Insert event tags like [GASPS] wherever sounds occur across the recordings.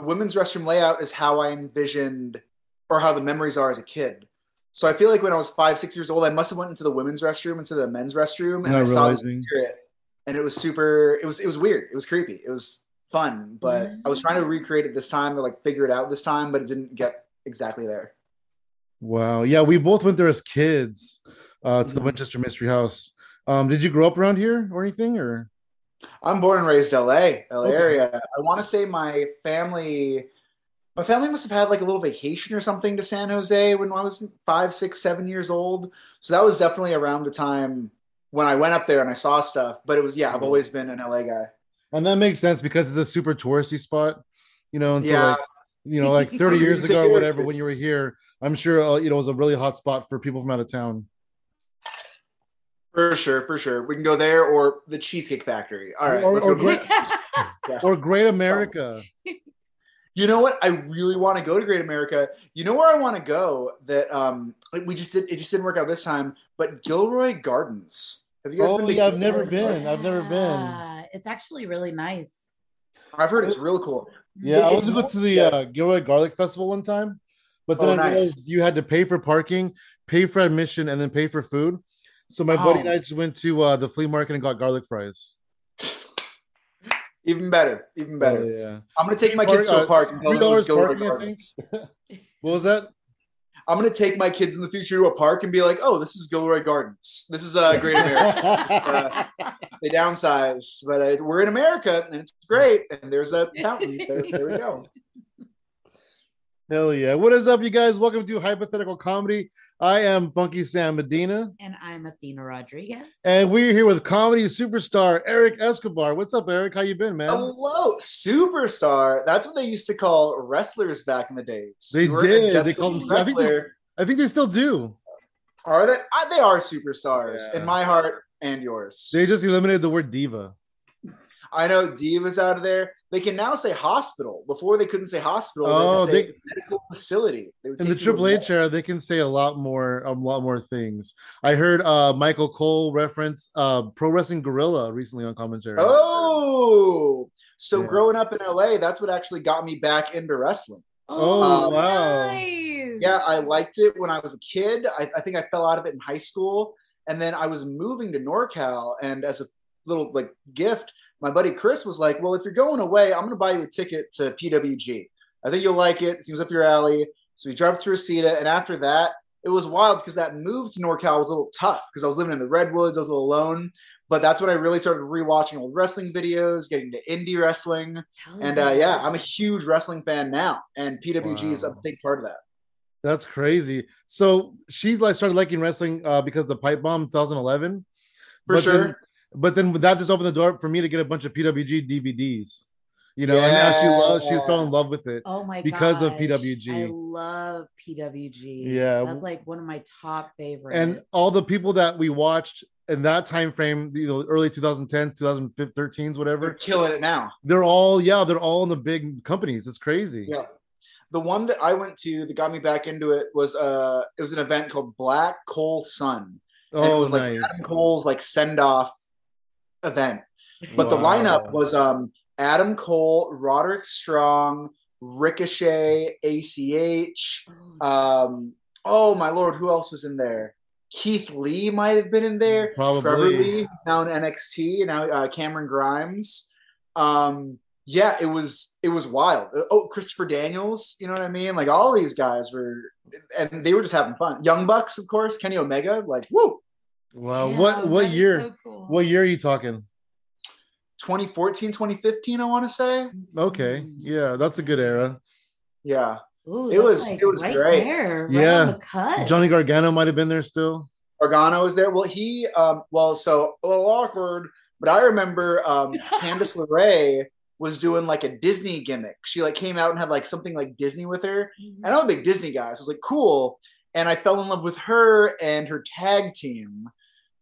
the women's restroom layout is how I envisioned or how the memories are as a kid. So I feel like when I was five, six years old, I must have went into the women's restroom instead of the men's restroom, and Not I saw this spirit, and it was super. It was it was weird. It was creepy. It was fun, but I was trying to recreate it this time or like figure it out this time, but it didn't get exactly there. Wow. Yeah, we both went there as kids uh, to the Mhm. Winchester Mystery House. Um, did you grow up around here or anything? Or I'm born and raised LA, LA Okay. area. I want to say my family, my family must have had like a little vacation or something to San Jose when I was five, six, seven years old. So that was definitely around the time when I went up there and I saw stuff. But it was yeah, I've always been an LA guy. and that makes sense because it's a super touristy spot, you know. And so, Yeah. like, you know, like 30 years [LAUGHS] ago or whatever, when you were here, I'm sure uh, you know it was a really hot spot for people from out of town. For sure, for sure. We can go there or the Cheesecake Factory. All right, Or- let's or go. Great- [LAUGHS] Yeah. Or Great America. You know what? I really want to go to Great America. You know where I want to go? That um, we just did. It just didn't work out this time. But Gilroy Gardens. Have you guys Oh been to yeah, I've Gilroy never been. I've never been. Yeah, It's actually really nice. I've heard it's real cool. Yeah, I It's was to go to the yeah. uh, Gilroy Garlic Festival one time, but then Oh, I nice. realized you had to pay for parking, pay for admission, and then pay for food. So my buddy Oh. and I just went to uh, the flea market and got garlic fries. Even better, even better. Oh, yeah, I'm gonna take my kids to a park and tell three them it was dollars Gilroy parking, I think. Gardens. [LAUGHS] what was that? I'm gonna take my kids in the future to a park and be like, "Oh, this is Gilroy Gardens. This is uh, Great America." [LAUGHS] they downsized, but uh, we're in America and it's great. And there's a [LAUGHS] fountain. There, there we go. Hell yeah! What is up, you guys? Welcome to Hypothetical Comedy. I am Funky Sam Medina, And I'm Athena Rodriguez. and we're here with comedy superstar Eric Escobar. What's up, Eric? How you been, man? Hello, superstar. That's what they used to call wrestlers back in the days. They You did. just They called them- I wrestler. think I think they still do. Are they? Uh, they are superstars Yeah. in my heart and yours. They just eliminated the word diva. I know Divas out of there. They can now say hospital. Before they couldn't say hospital. Oh, they, say they- medical facility. They would in the take you to Triple H era, they can say a lot more, a lot more things. I heard uh Michael Cole reference uh Pro Wrestling Guerrilla recently on commentary. Oh, so Yeah. growing up in LA, that's what actually got me back into wrestling. Oh, Um, wow. nice. Yeah, I liked it when I was a kid. I, I think I fell out of it in high school, and then I was moving to NorCal, and as a little like gift, my buddy Chris was like, "Well, if you're going away, I'm going to buy you a ticket to PWG. I think you'll like it. It seems up your alley." So we drove to Reseda, and after that, it was wild because that move to NorCal was a little tough because I was living in the redwoods. I was a little alone, but that's when I really started rewatching old wrestling videos, getting to indie wrestling, Hell and uh, yeah, I'm a huge wrestling fan now, and PWG is a big part of that. That's crazy. So she like started liking wrestling uh because the pipe bomb 2011. For but sure. Then, but then that just opened the door for me to get a bunch of PWG DVDs. You know, and now she loves she fell in love with it. Oh my because of PWG. I love PWG. Yeah. That's like one of my top favorites. and all the people that we watched in that time frame, you know, early 2010s, 2013s, whatever. They're whatever, killing it now. they're all yeah, they're all in the big companies. It's crazy. Yeah. The one that I went to that got me back into it was uh it was an event called Black Cole Sun. And it Oh, was like nice. Adam Cole's like send off event. But the lineup was um Adam Cole, Roderick Strong, Ricochet, ACH, um oh my lord, who else was in there? Keith Lee might have been in there. Probably. Trevor Lee, now in NXT, now uh, Cameron Grimes. Um, yeah, it was it was wild. Oh, Christopher Daniels, you know what I mean? Like all these guys were, and they were just having fun. Young Bucks, of course, Kenny Omega, like woo. Wow. Damn, what what year? so cool. What year are you talking? 2014, 2015, I want to say. Okay. Yeah, that's a good era. Yeah, Ooh, It was- like it was right great. There, right Yeah. on the cusp. Johnny Gargano might have been there still. Gargano was there. Well, he, um, well, so a little awkward, but I remember um, [LAUGHS] Candice LeRae was doing like a Disney gimmick. She like came out and had like something like Disney with her. Mhm. And I'm a big Disney guy, so I was like, cool. And I fell in love with her and her tag team.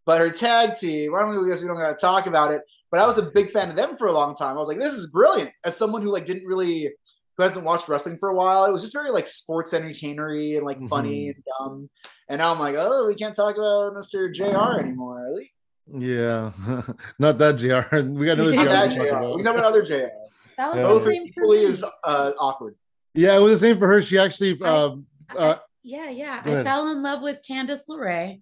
But her tag team, I don't know, I guess we don't gotta talk about it. But I was a big fan of them for a long time. I was like, this is brilliant. As someone who like didn't really who hasn't watched wrestling for a while, it was just very like sports entertainery and like funny and dumb. And now I'm like, oh, we can't talk about Mr. JR anymore. Really? Yeah. [LAUGHS] Not that JR. We got another Not JR. Not that to talk JR. We got another JR. That was Yeah. the same for me. as uh, awkward. Yeah, it was the same for her. She actually, I- um, uh, yeah, yeah. I fell in love with Candice LeRae.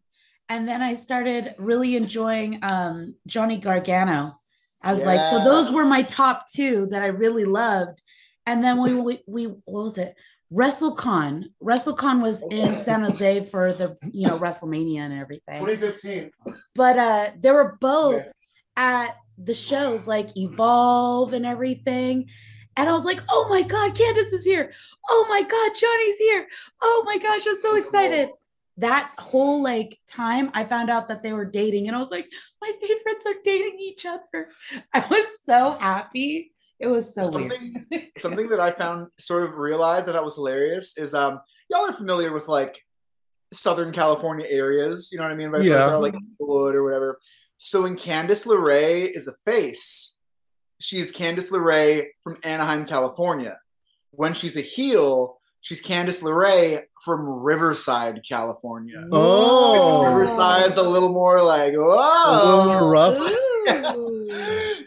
And then I started really enjoying um, Johnny Gargano. I was like, so those were my top two that I really loved. And then we, we, we what was it? WrestleCon. WrestleCon was in San Jose for the, you know, WrestleMania and everything. 2015. But uh, they were both Okay. at the shows like Evolve and everything. And I was like, oh my God, Candice is here. Oh my God, Johnny's here. Oh my gosh, I'm so excited. That whole like time I found out that they were dating, and I was like, my favorites are dating each other. I was so happy. It was so weird. something, something that I found sort of realized that that was hilarious is um y'all are familiar with like Southern California areas, you know what I mean? Right? Yeah. Like Wood or whatever. So when Candice LeRae is a face, she's Candice LeRae from Anaheim, California. When she's a heel, she's Candice LeRae from Riverside, California. Oh. Riverside's a little more like, A whoa. little more rough.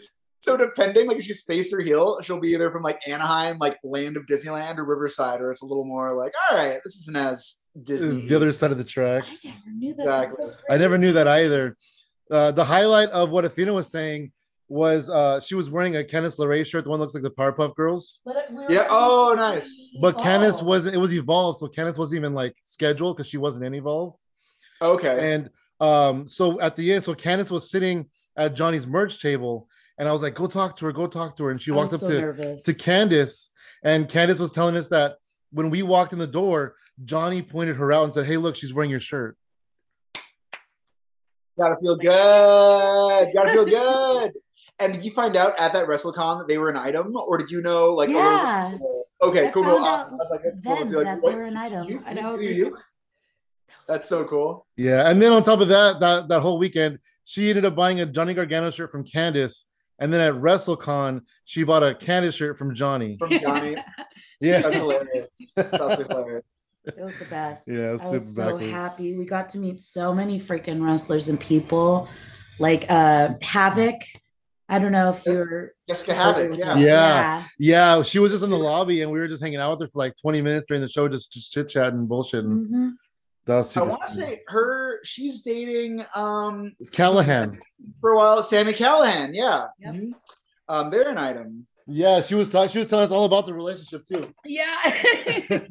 [LAUGHS] So depending, like if she's face or heel, she'll be either from like Anaheim, like land of Disneyland, or Riverside, or it's a little more like, all right, this isn't as Disney. The other side of the I tracks. never knew that. Exactly. I never knew that either. Uh, the highlight of what Athena was saying was uh, she was wearing a Candice LeRae shirt. The one that looks like the Powerpuff Girls. But we were Yeah, oh, nice. But Candice wasn't. It was Evolve, so Candice wasn't even like scheduled because she wasn't in Evolve. Okay. And um, so at the end, so Candice was sitting at Johnny's merch table, and I was like, "Go talk to her, go talk to her." And she walked up so to nervous. to Candice, and Candice was telling us that when we walked in the door, Johnny pointed her out and said, "Hey, look, she's wearing your shirt." Gotta feel good. Gotta feel good. [LAUGHS] And did you find out at that WrestleCon that they were an item, or did you know like? a little- Yeah. okay, I cool, cool, awesome. out like, that's cool. then that like, they were an item, You- and you- I was you- like, you? That's so cool. Yeah, and then on top of that, that that whole weekend, she ended up buying a Johnny Gargano shirt from Candice, and then at WrestleCon, she bought a Candice shirt from Johnny. From Johnny. [LAUGHS] Yeah, That's hilarious. That's hilarious. It was the best. Yeah, I super was so backwards. happy. We got to meet so many freaking wrestlers and people, like uh Havoc. I don't know if you're Jessica Havoc, yeah. Yeah. yeah. She was just in the lobby, and we were just hanging out with her for like twenty minutes during the show, just just chit chatting, bullshitting. Mhm. That was I want to say her. She's dating um Callihan. for a while. Sami Callihan, yeah. Yep. Mhm. Um, they're an item. Yeah, she was talking. She was telling us all about the relationship too. Yeah. [LAUGHS]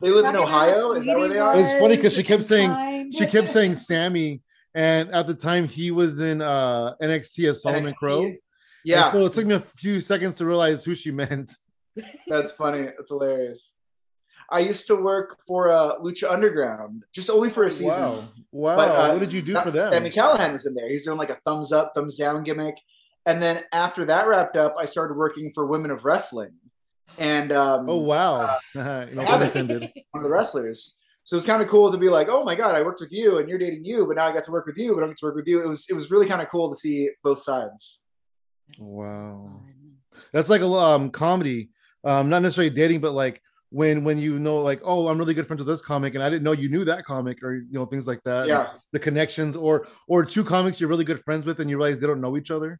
They live in Ohio. Is that where they are? It's funny 'cause she kept saying- time. She kept saying Sammy, and at the time he was in uh NXT as Solomon NXT. Crowe. Yeah, And so it took me a few seconds to realize who she meant. [LAUGHS] that's funny. That's hilarious. I used to work for uh, Lucha Underground, just only for a season. Wow. Wow. But, uh, what did you do for them? Sami Callihan was in there. He was doing like a thumbs up, thumbs down gimmick. And then after that wrapped up, I started working for Women of Wrestling, and um, oh wow. [LAUGHS] no pun intended. [LAUGHS] one of the wrestlers. So it's kind of cool to be like, oh my god, I worked with you, and you're dating you, but now I got to work with you, but I don't get to work with you. It was it was really kind of cool to see both sides. Wow. That's like a um comedy. Um, not necessarily dating, but like when when you know like oh i'm really good friends with this comic and i didn't know you knew that comic or you know things like that Yeah. the connections or or two comics you're really good friends with and you realize they don't know each other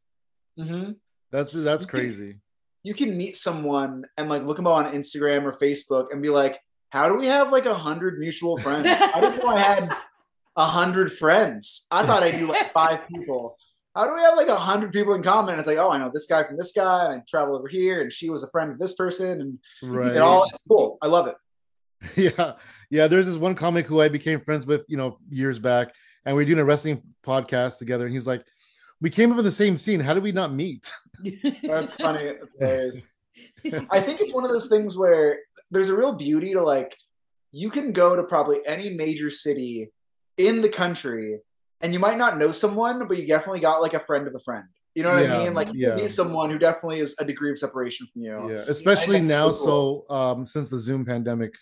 Mm-hmm. that's that's You can- crazy You can meet someone and like look them up on Instagram or Facebook and be like, how do we have like a hundred mutual friends? I didn't know I had a hundred friends. I thought I knew like [LAUGHS] five people. How do we have like a hundred people in common? It's like, oh, I know this guy from this guy, and I travel over here, and she was a friend of this person, and right it all it's cool. I love it. [LAUGHS] yeah yeah there's this one comic who i became friends with you know years back and we are doing a wrestling podcast together and he's like we came up in the same scene how did we not meet [LAUGHS] That's funny. That's hilarious. I think it's one of those things where there's a real beauty to like you can go to probably any major city in the country and you might not know someone, but you definitely got like a friend of a friend. You know what Yeah, I mean? Like you yeah. meet someone who definitely is a degree of separation from you. yeah especially now so so um since the zoom pandemic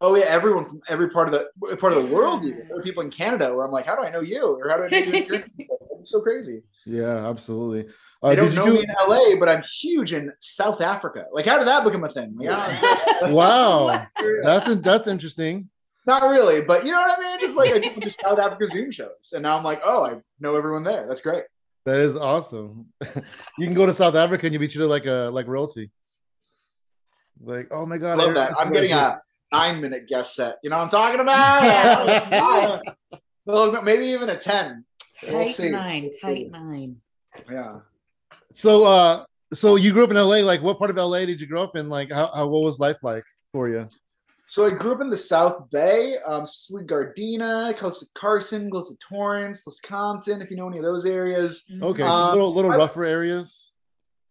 Oh yeah, everyone from every part of the part of the world. There are people in Canada where I'm like, how do I know you? Or how do I know you? [LAUGHS] It's so crazy. yeah absolutely uh, They don't did know you me in LA, but I'm huge in South Africa. Like, how did that become a thing? Like, I don't know. [LAUGHS] wow that's that's interesting Not really, but you know what I mean. Just like I do just South Africa Zoom shows, and now I'm like, oh, I know everyone there. That's great. That is awesome. [LAUGHS] you can go to South Africa and you'll be treated like a like royalty. Like, oh my god, Love Eric, that. I'm getting what a nine minute guest set. You know what I'm talking about? [LAUGHS] well, maybe even a 10. We'll Tight see. nine, tight nine. Yeah. So, uh, so you grew up in LA. Like, what part of LA did you grow up in? Like, how, how what was life like for you? So I grew up in the South Bay, um, specifically Gardena, close to Carson, close to Torrance, close to Compton, if you know any of those areas. Okay, so Um, little little I- rougher areas.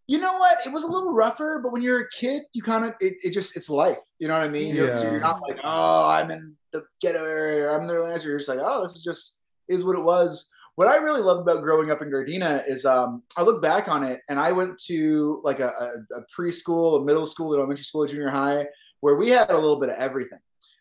You know what? It was a little rougher, but when you're a kid, you kind of it, it just it's life. You know what I mean? You're, so Yeah. you're not like, oh, I'm in the ghetto area. I'm in the answer. You're just like, oh, this is just is what it was. What I really loved about growing up in Gardena is um, I look back on it and I went to like a, a, a preschool, a middle school, an elementary school, a junior high, where we had a little bit of everything.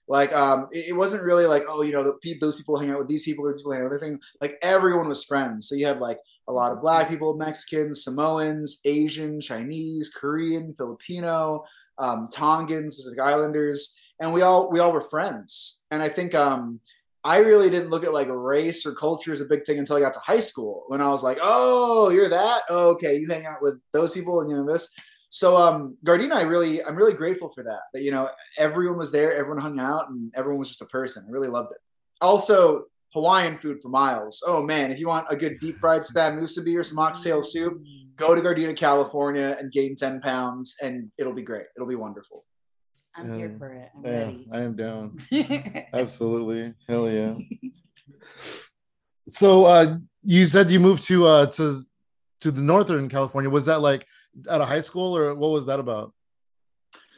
Like um, it, it wasn't really like oh you know the, those people hang out with these people, those people hang out with everything. Like everyone was friends. So you had like a lot of black people, Mexicans, Samoans, Asian, Chinese, Korean, Filipino, um, Tongans, Pacific Islanders, and we all we all were friends. And I think um, I really didn't look at like race or culture as a big thing until I got to high school when I was like, oh, you're that? Oh, okay, you hang out with those people and you know this. So um, Gardena, I really, I'm really grateful for that. That you know, everyone was there, everyone hung out, and everyone was just a person. I really loved it. Also, Hawaiian food for miles. Oh man, if you want a good deep fried spam musubi or some oxtail soup, go to Gardena, California, and gain 10 pounds, and it'll be great. It'll be wonderful. I'm here for it. I'm Yeah, ready. I am down. [LAUGHS] Absolutely, hell yeah. So, uh, you said you moved to uh to to the northern California. Was that like out of high school, or what was that about?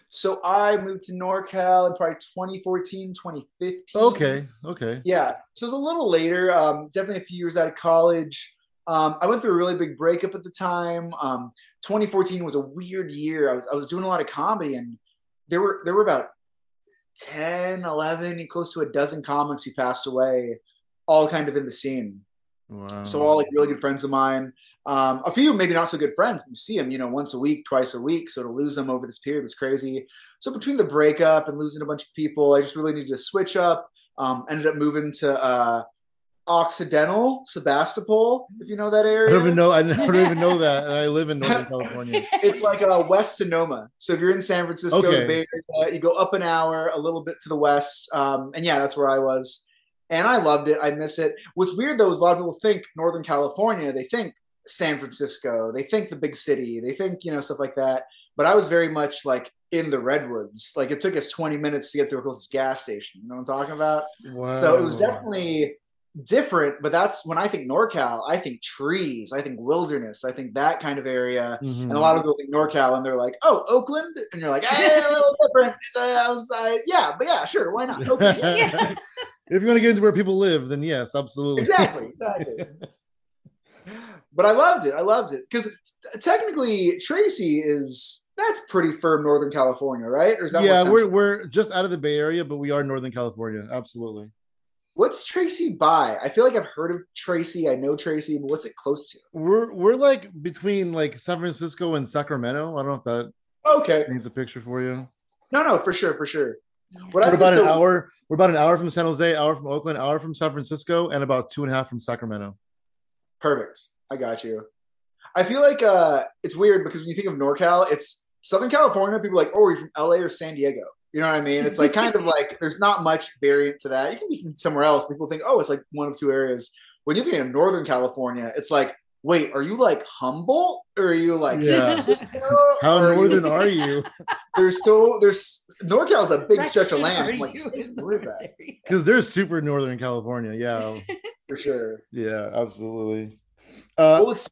So I moved to NorCal in probably 2014, 2015. Okay, okay. Yeah. So it was a little later, um, definitely a few years out of college. Um, I went through a really big breakup at the time. Um, 2014 was a weird year. I was I was doing a lot of comedy, and there were there were about 10, 11, close to a dozen comics who passed away, all kind of in the scene. Wow. So all like really good friends of mine. Um, a few maybe not so good friends. You see them, you know, once a week, twice a week. So to lose them over this period was crazy. So between the breakup and losing a bunch of people, I just really needed to switch up. Um, ended up moving to uh, Occidental, Sebastopol, if you know that area. I area. don't even know. I don't [LAUGHS] even know that, and I live in Northern California. It's like uh, West Sonoma. So if you're in San Francisco, Okay. Bay Area, you go up an hour, a little bit to the west, um, and yeah, that's where I was. And I loved it. I miss it. What's weird though is a lot of people think Northern California. They think San Francisco. They think the big city. They think you know stuff like that. But I was very much like in the redwoods. Like it took us 20 minutes to get to a closest gas station. You know what I'm talking about? Wow. So it was definitely different. But that's when I think NorCal. I think trees. I think wilderness. I think that kind of area. Mhm. And a lot of people think NorCal, and they're like, "Oh, Oakland," and you're like, "Hey, a little different." Uh, I was, uh, yeah, but yeah, sure, why not? Oakland, [LAUGHS] yeah. if you want to get into where people live, then yes, absolutely. exactly, exactly. [LAUGHS] But I loved it. I loved it because technically Tracy is that's pretty firm Northern California, right? Or is that yeah, we're we're just out of the Bay Area, but we are Northern California. Absolutely. What's Tracy by? I feel like I've heard of Tracy. I know Tracy, but what's it close to? We're we're like between like San Francisco and Sacramento. I don't know if that Okay, needs a picture for you. no, no, for sure, for sure. What We're think about is an so- hour. We're about an hour from San Jose, hour from Oakland, hour from San Francisco, and about two and a half from Sacramento. Perfect. I got you. I feel like uh, it's weird because when you think of NorCal, it's Southern California. People are like, oh, are you from LA or San Diego? You know what I mean? It's like kind of [LAUGHS] like there's not much variant to that. You can be from somewhere else. People think, oh, it's like one of two areas. When you think in Northern California, it's like, wait, are you like Humboldt or are you like San Yeah. Francisco? How Or are you- northern are [LAUGHS] you? There's so there's NorCal is a big stretch of land. Like, what is that? Because they're super Northern California. Yeah, For sure. yeah, absolutely. Uh, well, it's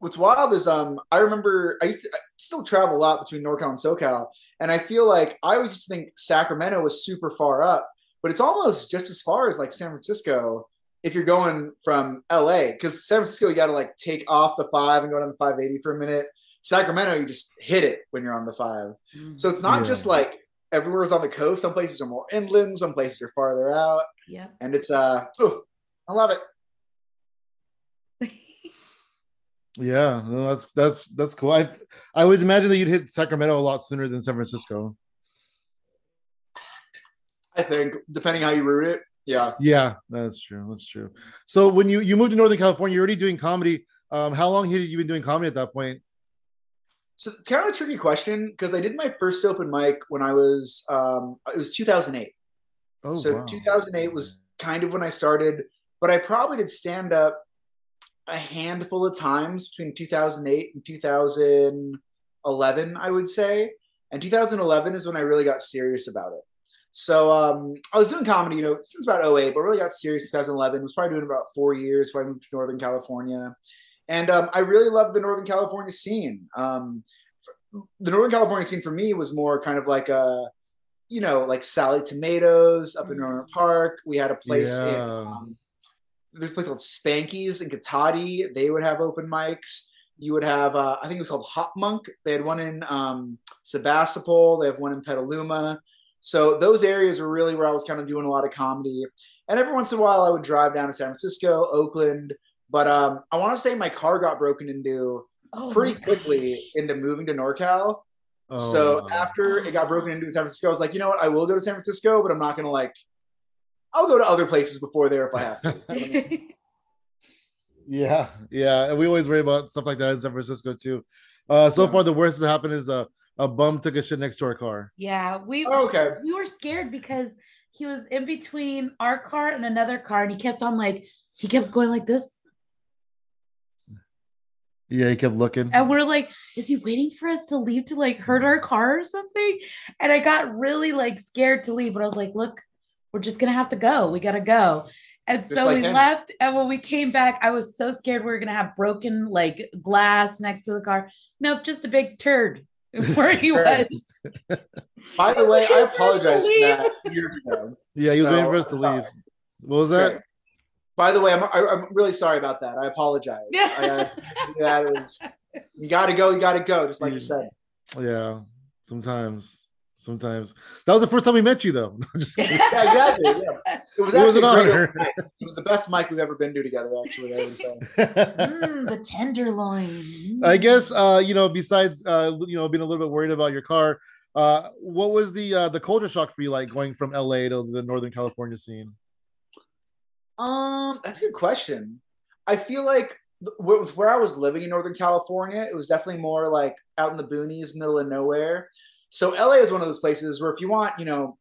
what's wild is um I remember I used to I still travel a lot between NorCal and SoCal, and I feel like I always used to think Sacramento was super far up, but it's almost just as far as like San Francisco if you're going from LA, because San Francisco you got to like take off the five and go down the 580 for a minute. Sacramento you just hit it when you're on the five, so it's not Yeah. just like everywhere's on the coast. Some places are more inland, some places are farther out, Yeah, and it's uh oh I love it. Yeah, no, that's that's that's cool. I I would imagine that you'd hit Sacramento a lot sooner than San Francisco. I think depending how you root it, yeah. Yeah, that's true. That's true. So when you you moved to Northern California, you're already doing comedy. Um, how long had you been doing comedy at that point? So it's kind of a tricky question because I did my first open mic when I was um, it was 2008. Oh, so wow. 2008 was kind of when I started, but I probably did stand up a handful of times between 2008 and 2011, I would say. And 2011 is when I really got serious about it. So um, I was doing comedy, you know, since about 08, but really got serious in 2011. Was probably doing about four years before I moved to Northern California. And um, I really loved the Northern California scene. Um, the Northern California scene for me was more kind of like a, you know, like Sally Tomatoes up in Rohnert Park. We had a place in, Yeah. um, there's a place called Spanky's in Cotati. They would have open mics. You would have, uh, I think it was called HopMonk. They had one in um, Sebastopol. They have one in Petaluma. So those areas were really where I was kind of doing a lot of comedy. And every once in a while, I would drive down to San Francisco, Oakland. But um, I want to say my car got broken into Oh pretty quickly into moving to NorCal. Oh, so after it got broken into in San Francisco, I was like, you know what? I will go to San Francisco, but I'm not going to like. I'll go to other places before there if I have to. [LAUGHS] yeah, yeah. And we always worry about stuff like that in San Francisco too. Uh, so Yeah. far, the worst that happened is a a bum took a shit next to our car. yeah, we Oh, okay. we were scared because he was in between our car and another car, and he kept on like he kept going like this, Yeah, he kept looking. and we're like, is he waiting for us to leave to like hurt our car or something? And I got really like scared to leave, but I was like, look, we're just gonna have to go. We gotta go. And Just so like we him. left, and when we came back, I was so scared we were gonna have broken like glass next to the car. Nope, just a big turd [LAUGHS] where he was. By the [LAUGHS] way, I waiting for us to apologize for leave. that years ago. yeah, he was waiting for us to sorry. leave. What was that? Okay. By the way, I'm, I, I'm really sorry about that. I apologize. I, yeah, it was. You got to go. You got to go. Just like you mm. said. Yeah, sometimes, sometimes. That was the first time we met you, though. [LAUGHS] No, I'm just kidding. Yeah, exactly. Yeah. It was, It was an honor. It was the best mic we've ever been to together. Actually, I would say. [LAUGHS] Mm, the tenderloin. I guess uh, you know, besides uh, you know, being a little bit worried about your car, uh, what was the uh, the culture shock for you like going from LA to the Northern California scene? Um, that's a good question. I feel like where, where I was living in Northern California, it was definitely more like out in the boonies, middle of nowhere. So LA is one of those places where if you want, you know,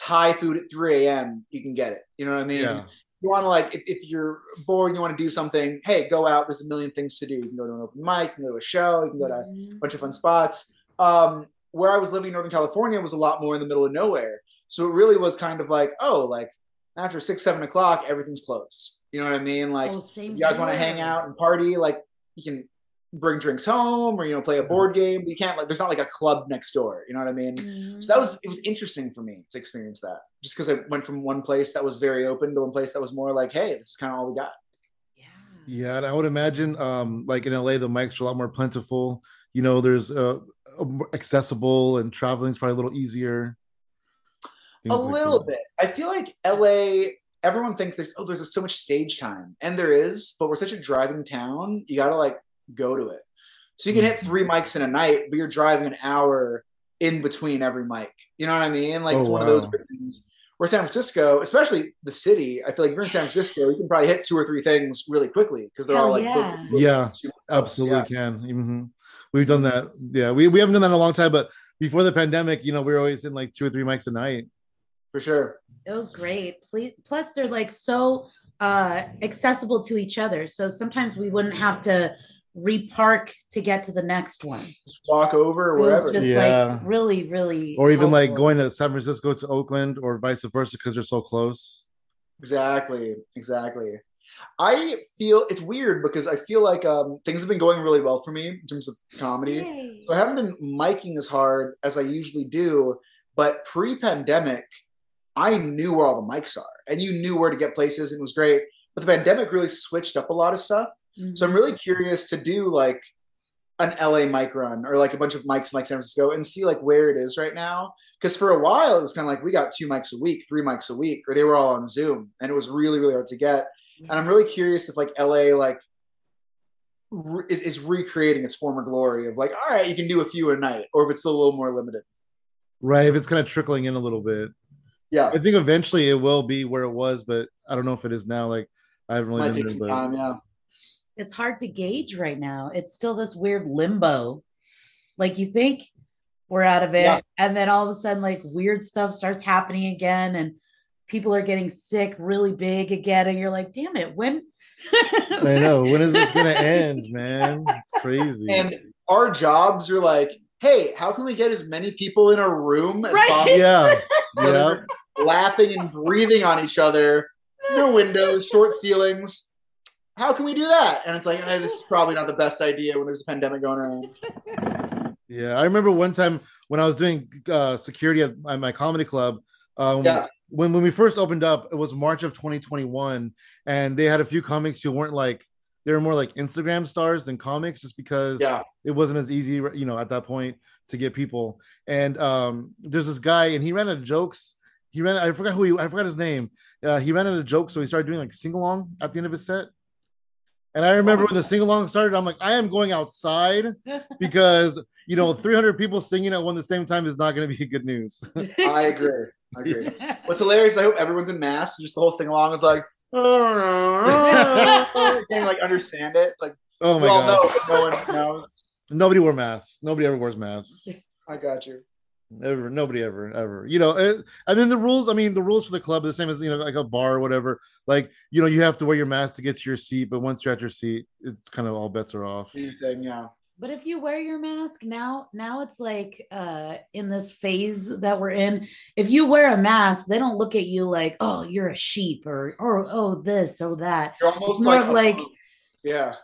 Thai food at 3 a.m., you can get it. You know what I mean? Yeah. You want to like, if, if you're bored, you want to do something, hey, go out. There's a million things to do. You can go to an open mic, you can go to a show, you can go to a Mhm. bunch of fun spots. Um, where I was living in Northern California was a lot more in the middle of nowhere. So it really was kind of like, oh, like after six, seven o'clock, everything's closed. You know what I mean? Like, oh, same you guys want to hang out and party, like you can bring drinks home or you know play a board game. But you can't like there's not like a club next door. You know what I mean? Mhm. So that was it was interesting for me to experience that, just because I went from one place that was very open to one place that was more like, hey, this is kind of all we got. yeah. Yeah, and I would imagine, um, like in LA, the mics are a lot more plentiful. You know, there's uh, accessible and traveling's probably a little easier. a like little that. bit. I feel like LA. Everyone thinks there's oh there's so much stage time, and there is, but we're such a driving town. You got to like go to it. So you can hit three mics in a night, but you're driving an hour in between every mic. You know what I mean? Like Oh, it's one of those wow. weird things. Where San Francisco, especially the city, I feel like if you're in San Francisco, you can probably hit two or three things really quickly because they're Hell all like yeah. booked- booked Yeah. Absolutely Yeah. can. hmm We've done that. Yeah, we, we haven't done that in a long time, but before the pandemic, you know, we were always in like two or three mics a night. for sure. It was great. Ple- Plus, they're like so uh, accessible to each other. So sometimes we wouldn't have to repark to get to the next one. Walk over It was wherever. just Yeah. like really, really, Or even like going to San Francisco to Oakland or vice versa because they're so close. Exactly, exactly. I feel it's weird because I feel like um, things have been going really well for me in terms of comedy. Yay. So I haven't been miking as hard as I usually do, but pre-pandemic, I knew where all the mics are, and you knew where to get places, and it was great. But the pandemic really switched up a lot of stuff. Mm-hmm. So I'm really curious to do like an LA mic run or like a bunch of mics in like San Francisco and see like where it is right now. Because for a while it was kind of like we got two mics a week, three mics a week, or they were all on Zoom, and it was really really hard to get. Mm-hmm. And I'm really curious if like LA like re- is, is recreating its former glory of like all right you can do a few a night, or if it's a little more limited. Right. If it's kind of trickling in a little bit. Yeah, I think eventually it will be where it was, but I don't know if it is now. Like I haven't really might been there, but time. Yeah, it's hard to gauge right now. It's still this weird limbo. Like you think we're out of it, yeah. and then all of a sudden, like weird stuff starts happening again, and people are getting sick really big again, and you're like, damn it, when I [LAUGHS] know. When is this gonna end, man? It's crazy. And our jobs are like, hey, how can we get as many people in a room as right? possible? Yeah. [LAUGHS] yeah. Laughing and breathing on each other. No windows, short ceilings how can we do that? And it's like, hey, this is [LAUGHS] probably not the best idea when there's a pandemic going around. [LAUGHS] Yeah, I remember one time when I was doing uh, security at my, my comedy club. Um, yeah. When when we first opened up, it was March of 2021, and they had a few comics who weren't like they were more like Instagram stars than comics, just because yeah. it wasn't as easy, you know, at that point to get people. And um, there's this guy, and he ran out of jokes. He ran. I forgot who he. I forgot his name. Uh, he ran out of jokes, so he started doing like sing along at the end of his set. And I remember when the sing along started, I'm like, I am going outside [LAUGHS] because you know, 300 people singing at one at the same time is not going to be good news. [LAUGHS] I agree. I agree. [LAUGHS] What's hilarious? I hope everyone's in masks. Just the whole sing along is like, oh, can like understand it. It's like, oh my god, know, no one knows. Nobody wore masks. Nobody ever wears masks. I got you. Ever, nobody ever, ever. You know, it, and then the rules. I mean, the rules for the club are the same as you know, like a bar or whatever. Like, you know, you have to wear your mask to get to your seat, but once you're at your seat, it's kind of all bets are off. Anything, yeah. But if you wear your mask now, now it's like uh in this phase that we're in. If you wear a mask, they don't look at you like, oh, you're a sheep or or oh this or that. You're almost it's more like, like yeah.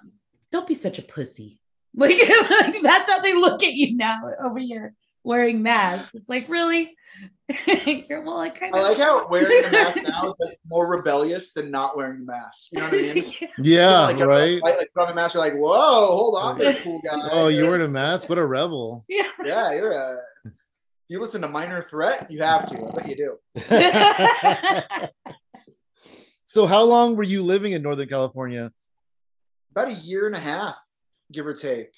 Don't be such a pussy. [LAUGHS] Like, [LAUGHS] like that's how they look at you now over here wearing masks. It's like really. [LAUGHS] well, I kind of. I like how [LAUGHS] wearing the mask now is like more rebellious than not wearing the mask. You know what I mean? [LAUGHS] yeah, like, right. Like, like from the mask, you're like, whoa, hold on, there, cool guy. Oh, you wearing a mask? What a rebel! Yeah, yeah, you're a. You listen to Minor Threat, you have to. I bet you do. so, how long were you living in Northern California? About a year and a half, give or take.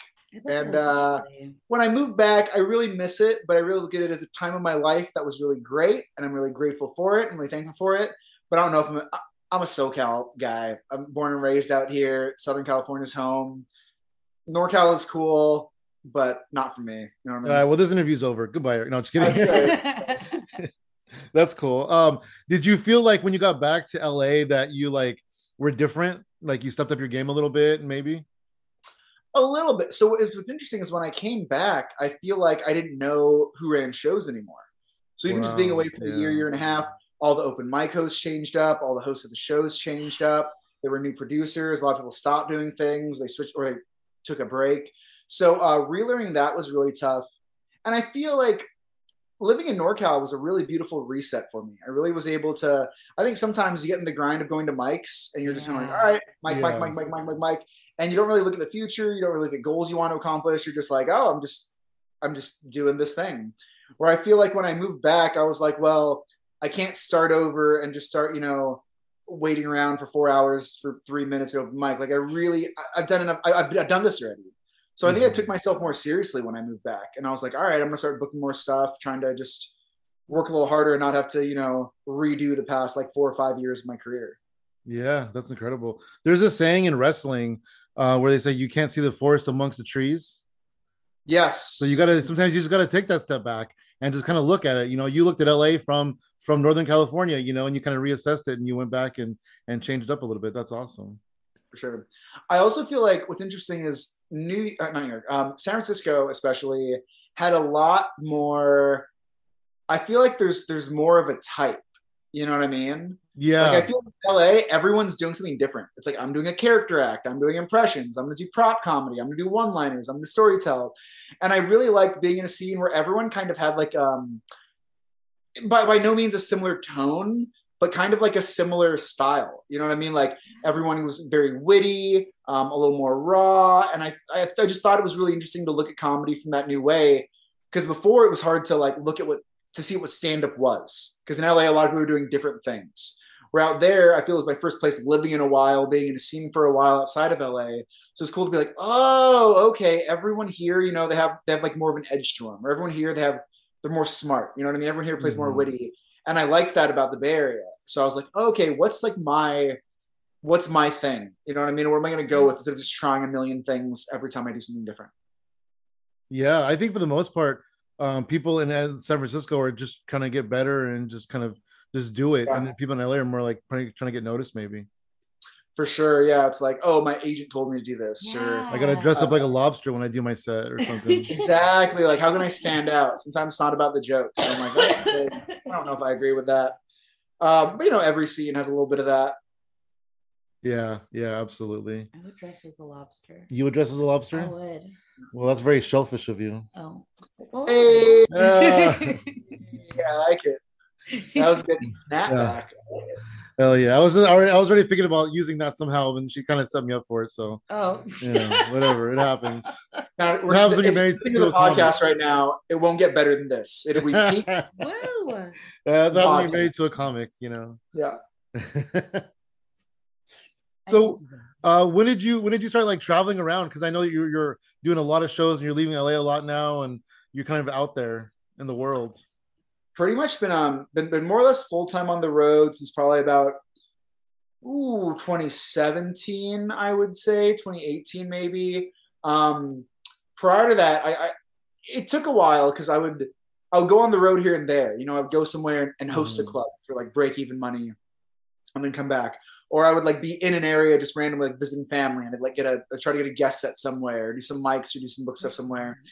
And uh, when I moved back, I really miss it, but I really look at it as a time of my life that was really great, and I'm really grateful for it. I'm really thankful for it. But I don't know if I'm a, I'm a SoCal guy. I'm born and raised out here. Southern California's home. NorCal is cool, but not for me. You know what I mean? All right. Well, this interview's over. Goodbye. No, just kidding. That's, [LAUGHS] [LAUGHS] That's cool. Um, did you feel like when you got back to LA that you like were different? Like you stepped up your game a little bit, maybe? A little bit. So what's interesting is when I came back, I feel like I didn't know who ran shows anymore. So even wow, just being away for yeah. a year, year and a half, all the open mic hosts changed up, all the hosts of the shows changed up. There were new producers. A lot of people stopped doing things. They switched or they took a break. So uh, relearning that was really tough. And I feel like living in NorCal was a really beautiful reset for me. I really was able to. I think sometimes you get in the grind of going to mics and you're just yeah. kind of like, all right, mic, yeah. mic, mic, mic, mic, mic, mic, and you don't really look at the future. You don't really look at goals you want to accomplish. You're just like, oh, I'm just, I'm just doing this thing. Where I feel like when I moved back, I was like, well, I can't start over and just start, you know, waiting around for four hours for three minutes of mic. Like I really, I've done enough. I, have I've done this already. So I think I mm-hmm. took myself more seriously when I moved back, and I was like, all right, I'm gonna start booking more stuff, trying to just work a little harder and not have to, you know, redo the past like four or five years of my career. Yeah, that's incredible. There's a saying in wrestling uh, where they say you can't see the forest amongst the trees. Yes. So you got to sometimes you just got to take that step back and just kind of look at it. You know, you looked at LA from from Northern California, you know, and you kind of reassessed it and you went back and and changed it up a little bit. That's awesome. For sure. I also feel like what's interesting is New uh, not New York, um, San Francisco especially had a lot more. I feel like there's there's more of a type. You know what I mean? Yeah. Like I feel in LA, everyone's doing something different. It's like I'm doing a character act, I'm doing impressions, I'm gonna do prop comedy, I'm gonna do one-liners, I'm gonna storytell. And I really liked being in a scene where everyone kind of had like um by by no means a similar tone, but kind of like a similar style. You know what I mean? Like everyone was very witty, um, a little more raw. And I, I I just thought it was really interesting to look at comedy from that new way. Because before it was hard to like look at what to see what stand-up was. Because in LA, a lot of people were doing different things. Where out there, I feel it was my first place living in a while, being in a scene for a while outside of LA. So it's cool to be like, oh, okay, everyone here, you know, they have they have like more of an edge to them. Or everyone here, they have they're more smart. You know what I mean? Everyone here plays mm-hmm. more witty, and I liked that about the Bay Area. So I was like, okay, what's like my what's my thing? You know what I mean? Where am I going to go with instead of just trying a million things every time I do something different? Yeah, I think for the most part, um, people in uh, San Francisco are just kind of get better and just kind of just do it, Yeah. and then people in LA are more like trying trying to get noticed. Maybe For sure. Yeah. It's like, oh, my agent told me to do this. Or I gotta dress up like a lobster when I do my set or something. [LAUGHS] exactly. Like, how can I stand out? Sometimes it's not about the jokes. And I'm like, oh, [LAUGHS] I don't know if I agree with that. Um, but you know, every scene has a little bit of that. yeah, yeah, absolutely. I would dress as a lobster. You would dress as a lobster? I would. Well, that's very shellfish of you. Oh. Hey, Ah. [LAUGHS] yeah, I like it. [LAUGHS] That was a good snapback. Hell yeah! I was already I was already thinking about using that somehow, and she kind of set me up for it. So oh. yeah, whatever, it happens. [LAUGHS] Now, What happens when you're if married listening to to a the podcast right now, it won't get better than this. It'll be [LAUGHS] peak. yeah, Woo. that's how when you're married to a comic, you know. yeah. so, uh, when did you when did you start like traveling around? Because I know you're you're doing a lot of shows and you're leaving LA a lot now, and you're kind of out there in the world. Pretty much been um been, been more or less full time on the road since probably about ooh 2017 I would say 2018 maybe. Um, prior to that, I, I it took a while because I would I would go on the road here and there. You know, I would go somewhere and host a Mhm. club for like break even money, and then come back. Or I would like be in an area just randomly like visiting family, and I'd like get a I'd try to get a guest set somewhere, do some mics or do some book stuff somewhere.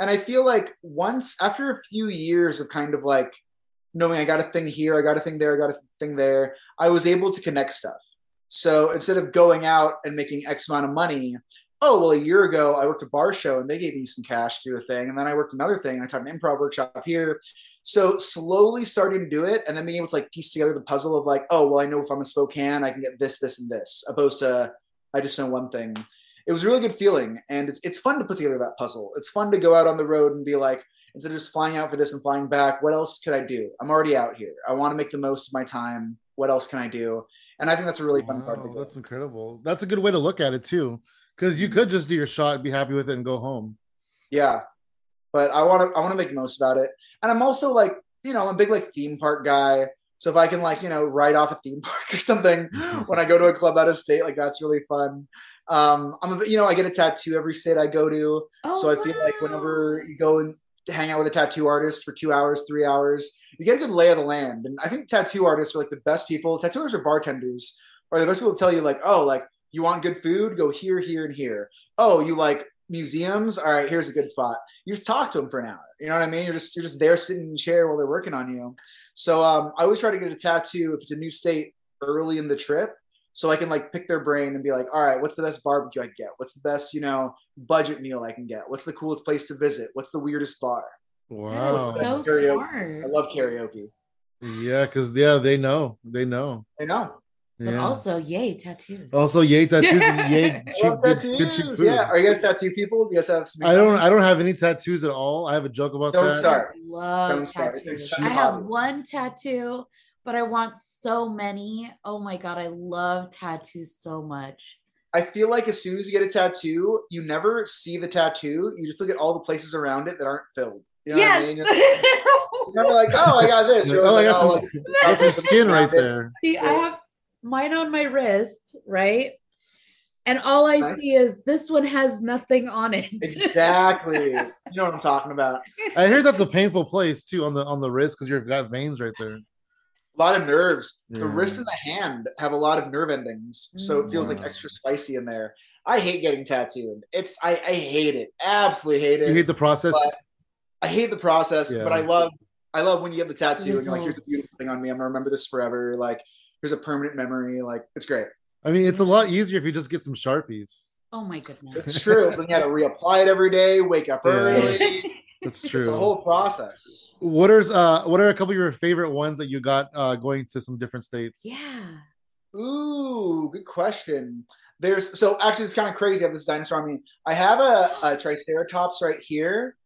And I feel like once after a few years of kind of like knowing I got a thing here, I got a thing there, I got a thing there, I was able to connect stuff. So instead of going out and making X amount of money, oh well, a year ago I worked a bar show and they gave me some cash to do a thing, and then I worked another thing and I taught an improv workshop here. So slowly starting to do it, and then being able to like piece together the puzzle of like, oh well, I know if I'm in Spokane, I can get this, this, and this, opposed to I just know one thing. It was a really good feeling, and it's it's fun to put together that puzzle. It's fun to go out on the road and be like, instead of just flying out for this and flying back, what else could I do? I'm already out here. I want to make the most of my time. What else can I do? And I think that's a really fun part. Wow, do. that's incredible. That's a good way to look at it too, because you could just do your shot, be happy with it, and go home. Yeah, but I want to I want to make the most about it, and I'm also like you know I'm a big like theme park guy. So if I can like you know write off a theme [LAUGHS] park or something when I go to a club out of state, like that's really fun. Um, I'm a, you know I get a tattoo every state I go to, Oh, so I feel like whenever you go and hang out with a tattoo artist for two hours, three hours, you get a good lay of the land. And I think tattoo artists are like the best people. Tattooers or bartenders are the best people to tell you like, oh, like you want good food, go here, here, and here. Oh, you like museums? All right, here's a good spot. You just talk to them for an hour. You know what I mean? You're just you're just there sitting in a chair while they're working on you. So um, I always try to get a tattoo if it's a new state early in the trip so I can like pick their brain and be like, all right, what's the best barbecue I can get? What's the best, you know, budget meal I can get? What's the coolest place to visit? What's the weirdest bar? Wow. is so Karaoke. smart. I love karaoke. yeah, because yeah, they know, they know. they know. But Yeah. also, yay, tattoos. Also, yay [LAUGHS] tattoos and yay cheap, good, tattoos. good cheap food. Yeah. Are you guys tattoo people? Do you guys have some? I don't. I don't have any tattoos at all. I have a joke about Don't that. start. love Don't start. tattoos. It's I such have one tattoo, but I want so many. Oh my god, I love tattoos so much. I feel like as soon as you get a tattoo, you never see the tattoo. You just look at all the places around it that aren't filled. You know what I mean? You're [LAUGHS] you're like, oh, I got this. You're [LAUGHS] oh, I got oh, like, some, oh, I got some skin right there. See, I have mine on my wrist, right? And all I Nice. see is this one has nothing on it. exactly. [LAUGHS] You know what I'm talking about. I hear that's a painful place too on the on the wrist because you've got veins right there. A lot of nerves. The Yeah. wrist and the hand have a lot of nerve endings, so it feels like mm. extra spicy in there. I hate getting tattooed. It's I, I hate it. Absolutely hate it. You hate the process. I hate the process, Yeah. but I love I love when you get the tattoo and you're like, here's a beautiful thing on me. I'm gonna remember this forever. Like, here's a permanent memory. Like, it's great. I mean, it's a lot easier if you just get some sharpies. oh my goodness. It's true. then you got to reapply it every day. Wake up Yeah. early. [LAUGHS] That's true. It's a whole process. What are uh what are a couple of your favorite ones that you got uh going to some different states? yeah. Ooh, good question. There's so actually it's kind of crazy. I have this dinosaur on me. I have a, a [GASPS] triceratops right here.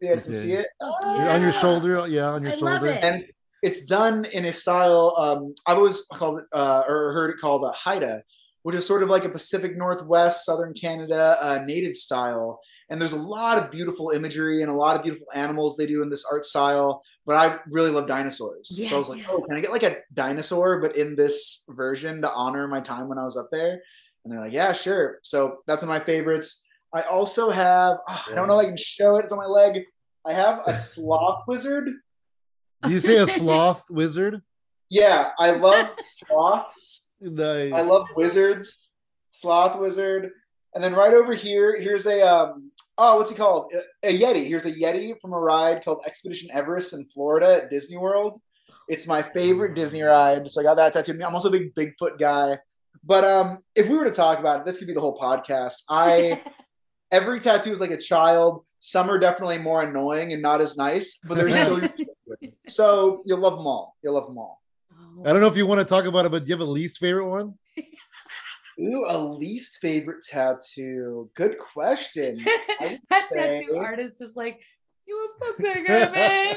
You guys can see it. Oh, yeah. On your shoulder, yeah, on your I love shoulder. it. and it's, it's done in a style um, I've always called it uh, or heard it called a Haida, which is sort of like a Pacific Northwest, Southern Canada uh, native style. And there's a lot of beautiful imagery and a lot of beautiful animals they do in this art style. But I really love dinosaurs. Yeah, so I was like, yeah. oh, can I get like a dinosaur, but in this version to honor my time when I was up there? And they're like, yeah, sure. So that's one of my favorites. I also have, oh, I don't know if I can show it. It's on my leg. I have a [LAUGHS] sloth wizard. Do you say a sloth wizard? Yeah, I love sloths. Nice. I love wizards. Sloth wizard. And then right over here, here's a um oh, what's he called? A, a Yeti. Here's a Yeti from a ride called Expedition Everest in Florida at Disney World. It's my favorite Disney ride. So I got that tattooed. I'm also a big Bigfoot guy. But um if we were to talk about it, this could be the whole podcast. I [LAUGHS] every tattoo is like a child. Some are definitely more annoying and not as nice, but they're still [LAUGHS] so you'll love them all. You'll love them all. Oh. I don't know if you want to talk about it, but do you have a least favorite one? [LAUGHS] Ooh, a least favorite tattoo. Good question. [LAUGHS] I would that say- tattoo artist is like, you a fuck that guy, man.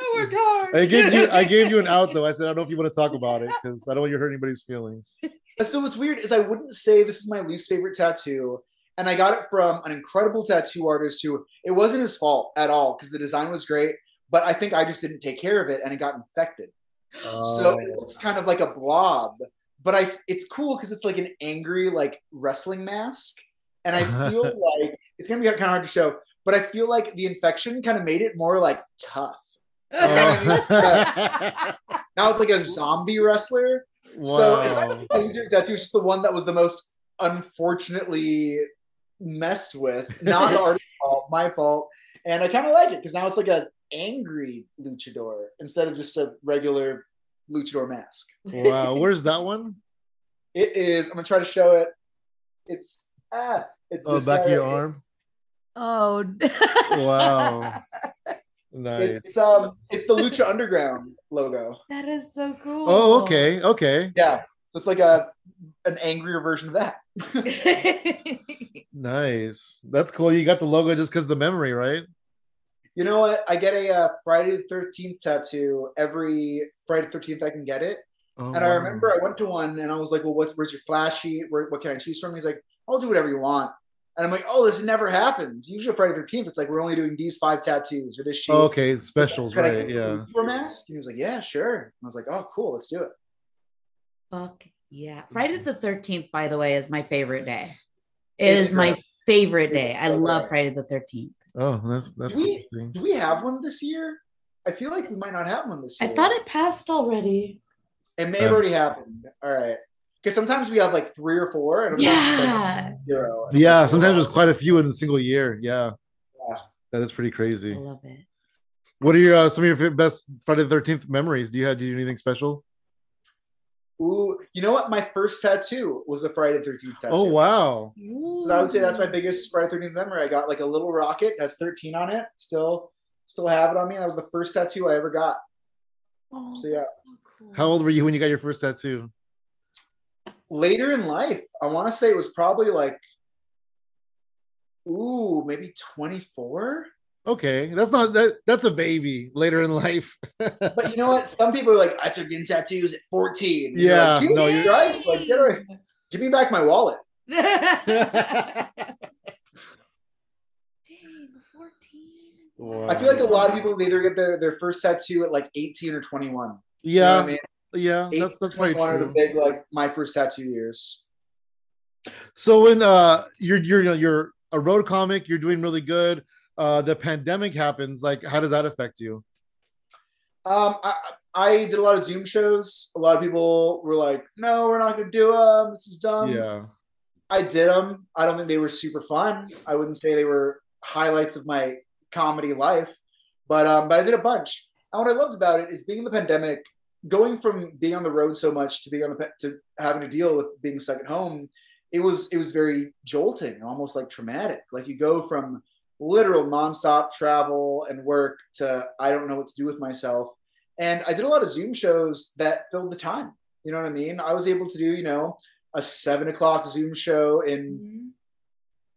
I [LAUGHS] worked hard. I gave you I gave you an out though. I said I don't know if you want to talk about it because I don't want you to hurt anybody's feelings. So what's weird is I wouldn't say this is my least favorite tattoo, and I got it from an incredible tattoo artist who it wasn't his fault at all because the design was great, but I think I just didn't take care of it and it got infected. So Oh. it looks kind of like a blob, but I it's cool because it's like an angry like wrestling mask, and I [LAUGHS] feel like it's gonna be kind of hard to show, but I feel like the infection kind of made it more like tough. Oh. [LAUGHS] Now it's like a zombie wrestler. So it's not favorite tattoo, it's just the one that was the most unfortunately messed with. Not the [LAUGHS] artist's fault, my fault. And I kind of like it because now it's like a angry luchador instead of just a regular luchador mask. wow. [LAUGHS] Where's that one? It is. I'm gonna try to show it. It's ah. It's Oh, this back of your right here. arm. oh. [LAUGHS] Wow. Nice. It's um. It's the Lucha Underground logo. That is so cool. Oh, okay. Okay. Yeah. So it's like a an angrier version of that. [LAUGHS] Nice. That's cool. You got the logo just because the memory, right? You know what? I get a uh, Friday the Thirteenth tattoo every Friday the Thirteenth. I can get it, Oh, and I wow. remember I went to one and I was like, "Well, what's where's your flash sheet? Where, what can I choose from?" He's like, "I'll do whatever you want." And I'm like, "Oh, this never happens. Usually Friday the Thirteenth, it's like we're only doing these five tattoos or this sheet." Oh, okay. Specials, Can right? get Yeah. a mask. And he was like, "Yeah, sure." And I was like, "Oh, cool. Let's do it." Fuck yeah. Friday the 13th, by the way, is my favorite day. It It's is my favorite day. I love. Friday the 13th. Oh, that's that's Do we- interesting. Do we have one this year? I feel like we might not have one this year. I thought it passed already. it may have Um, already happened. All right, because sometimes we have like three or four, and sometimes it's like Yeah. zero. Yeah. Sometimes there's quite a few in a single year. Yeah. Yeah. That is pretty crazy. I love it. What are your uh, some of your best Friday the Thirteenth memories? Do you have do you do anything special? Ooh, you know what? My first tattoo was a Friday the Thirteenth oh, tattoo. Oh wow! So I would say that's my biggest Friday the Thirteenth memory. I got like a little rocket that's thirteen on it. Still, still have it on me. That was the first tattoo I ever got. Oh, So, yeah. so cool. How old were you when you got your first tattoo? Later in life, I want to say it was probably like, ooh, maybe twenty four. Okay, that's not that. That's a baby later in life. But you know what? Some people are like, I started getting tattoos at fourteen. And you're Yeah, like, no, you're- Christ, like, get away. give me back my wallet. [LAUGHS] Dang, 14. Wow. I feel like a lot of people they either get their, their first tattoo at like eighteen or twenty one. You know Yeah, I mean? yeah, that's that's probably one of the true. big like my first tattoo years. So when uh you're you're you know, you're a road comic, you're doing really good. Uh, the pandemic happens. Like, how does that affect you? Um, I, I did a lot of Zoom shows. A lot of people were like, "No, we're not going to do them. This is dumb." yeah, I did them. I don't think they were super fun. I wouldn't say they were highlights of my comedy life, but um, but I did a bunch. And what I loved about it is being in the pandemic, going from being on the road so much to being on the to having to deal with being stuck at home. It was it was very jolting, almost like traumatic. Like you go from literal nonstop travel and work to I don't know what to do with myself. And I did a lot of Zoom shows that filled the time. You know what I mean? I was able to do, you know, a seven o'clock Zoom show in Mhm.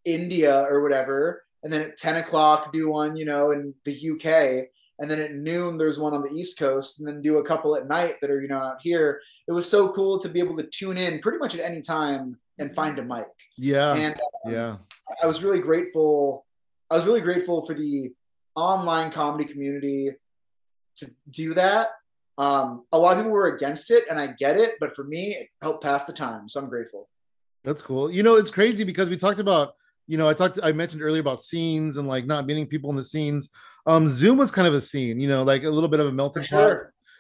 India or whatever, and then at 10 o'clock do one, you know, in the UK, and then at noon there's one on the East Coast, and then do a couple at night that are, you know, out here. It was so cool to be able to tune in pretty much at any time and find a mic. yeah, And yeah. I was really grateful I was really grateful for the online comedy community to do that. Um, a lot of people were against it, and I get it, but for me, it helped pass the time, so I'm grateful. That's cool. You know, it's crazy because we talked about, you know, I talked, I mentioned earlier about scenes and like not meeting people in the scenes. Um, Zoom was kind of a scene, you know, like a little bit of a melting pot.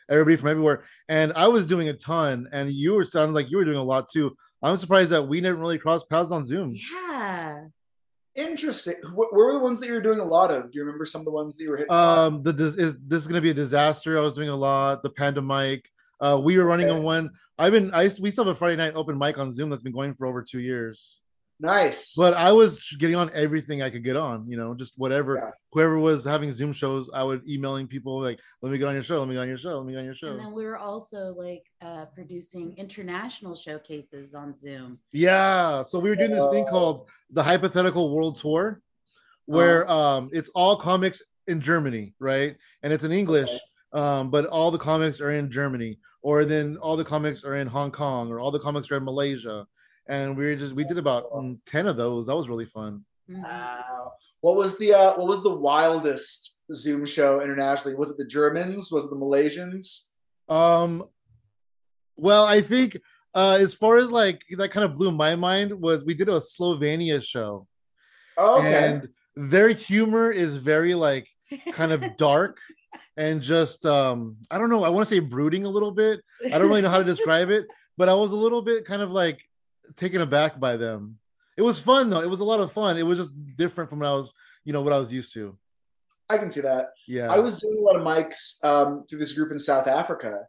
Everybody from everywhere, and I was doing a ton, and you were sounding like you were doing a lot too. I'm surprised that we didn't really cross paths on Zoom. Yeah. Interesting. What were the ones that you were doing a lot of? Do you remember some of the ones that you were hitting? Um, the this is this is gonna be a disaster. I was doing a lot. The pandemic. Uh, we were running Okay. on one. I've been. I we still have a Friday night open mic on Zoom that's been going for over two years. Nice. But I was getting on everything I could get on. You know, just whatever. Yeah. Whoever was having Zoom shows, I would emailing people like, "Let me get on your show. Let me get on your show. Let me get on your show." And then we were also like uh, producing international showcases on Zoom. Yeah. So we were doing this thing Oh. called the Hypothetical World Tour, where um it's all comics in Germany, right? And it's in English, um, but all the comics are in Germany, or then all the comics are in Hong Kong, or all the comics are in Malaysia. And we were just we did about mm, 10 of those. That was really fun. Mhm. Wow. What was the uh, what was the wildest Zoom show internationally? Was it the Germans? Was it the Malaysians? Um well, I think uh as far as like that kind of blew my mind was we did a Slovenia show. Oh, okay. and their humor is very like kind of [LAUGHS] dark and just um i don't know i want to say brooding a little bit i don't really know how to describe it but i was a little bit kind of like taken aback by them it was fun though it was a lot of fun it was just different from what i was you know what i was used to I can see that. yeah I was doing a lot of mics um, through this group in South Africa,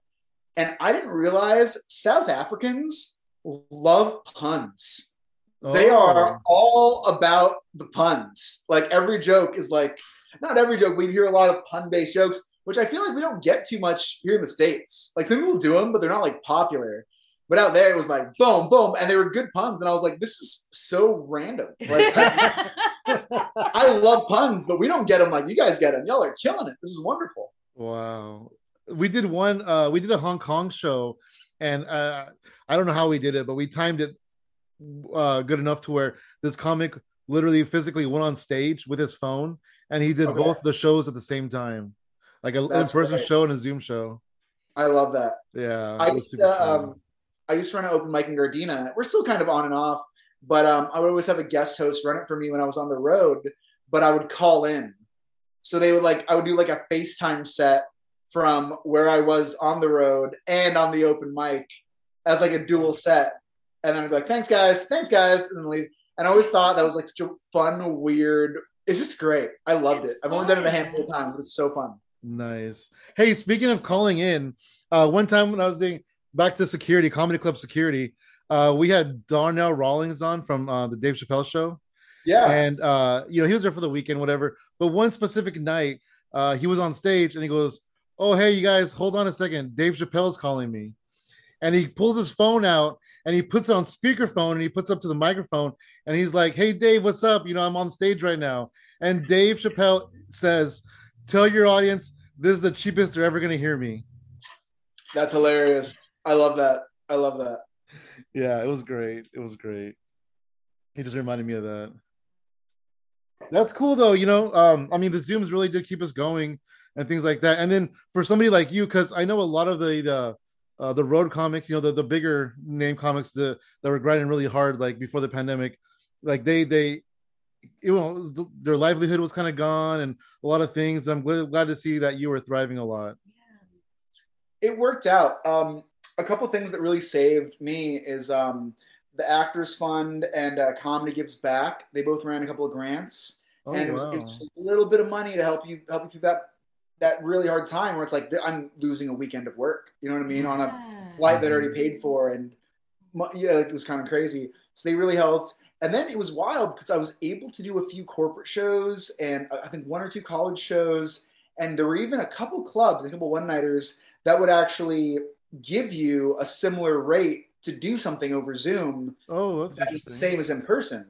and I didn't realize South Africans love puns. They Oh. are all about the puns. Like every joke is like not every joke. We hear a lot of pun based jokes, which I feel like we don't get too much here in the states. Like some people do them, but they're not like popular. But out there, it was like boom, boom, and they were good puns. And I was like, this is so random. Like I [LAUGHS] love puns, but we don't get them like you guys get them. Y'all are killing it. This is wonderful. Wow. We did one uh we did a Hong Kong show and uh I don't know how we did it, but we timed it uh good enough to where this comic literally physically went on stage with his phone and he did Okay. both the shows at the same time. Like an That's in-person show and a Zoom show. I love that. Yeah. I was used super to um, I used to run an open mic in Gardena. We're still kind of on and off, but um, I would always have a guest host run it for me when I was on the road. But I would call in, so they would like I would do like a FaceTime set from where I was on the road and on the open mic as like a dual set, and then I'd be like, "Thanks guys, thanks guys," and leave. And I always thought that was like such a fun, weird. It's just great. I loved It's it. I've only done it a handful of times, but it's so fun. Nice. Hey, speaking of calling in, uh, one time when I was doing back to security, comedy club security, uh, we had Donnell Rawlings on from uh, the Dave Chappelle show. Yeah. and uh you know he was there for the weekend whatever but one specific night uh he was on stage and he goes oh hey you guys hold on a second dave chappelle's calling me and he pulls his phone out and he puts it on speakerphone and he puts up to the microphone and he's like hey dave what's up you know i'm on stage right now and dave chappelle says tell your audience this is the cheapest they're ever going to hear me That's hilarious. I love that. I love that. yeah it was great. It was great. He just reminded me of that. That's cool though you know um i mean the zooms really did keep us going and things like that. And then for somebody like you because i know a lot of the the uh, the road comics you know the, the bigger name comics the that were grinding really hard like before the pandemic like they they you know th- their livelihood was kind of gone and a lot of things. I'm glad, glad to see that you were thriving a lot. It worked out. Um, a couple things that really saved me is um, the Actors Fund and uh, Comedy Gives Back. They both ran a couple of grants, oh and it was, wow it was a little bit of money to help you help you through that that really hard time where it's like I'm losing a weekend of work. You know what I mean? On a flight that I already paid for, and yeah, it was kind of crazy. So they really helped. And then it was wild because I was able to do a few corporate shows and uh, I think one or two college shows, and there were even a couple clubs, a couple one nighters that would actually give you a similar rate to do something over Zoom oh that's that is the same as in person.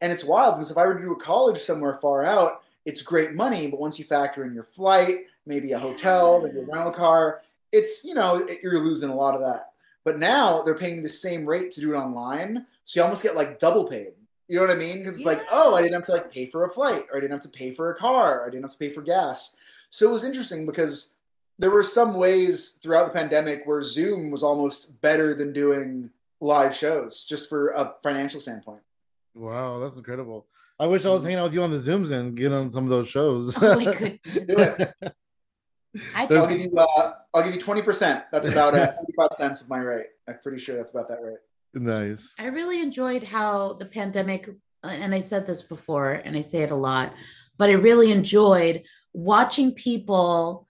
And it's wild because if I were to do a college somewhere far out, it's great money, but once you factor in your flight, maybe a hotel, maybe a rental car, it's you know you're losing a lot of that. But now they're paying the same rate to do it online, so you almost get like double paid. You know what I mean? Because it's like, oh, I didn't have to like pay for a flight, or I didn't have to pay for a car, or I didn't have to pay for gas. So it was interesting because there were some ways throughout the pandemic where Zoom was almost better than doing live shows, just for a financial standpoint. Wow, that's incredible. I wish I was hanging out with you on the Zooms and get on some of those shows. [LAUGHS] Oh my. [LAUGHS] Do it. I I'll give you. Uh, I'll give you twenty percent. That's about uh, forty-five cents of my rate. I'm pretty sure that's about that rate. nice. I really enjoyed how the pandemic, and I said this before, and I say it a lot, but I really enjoyed watching people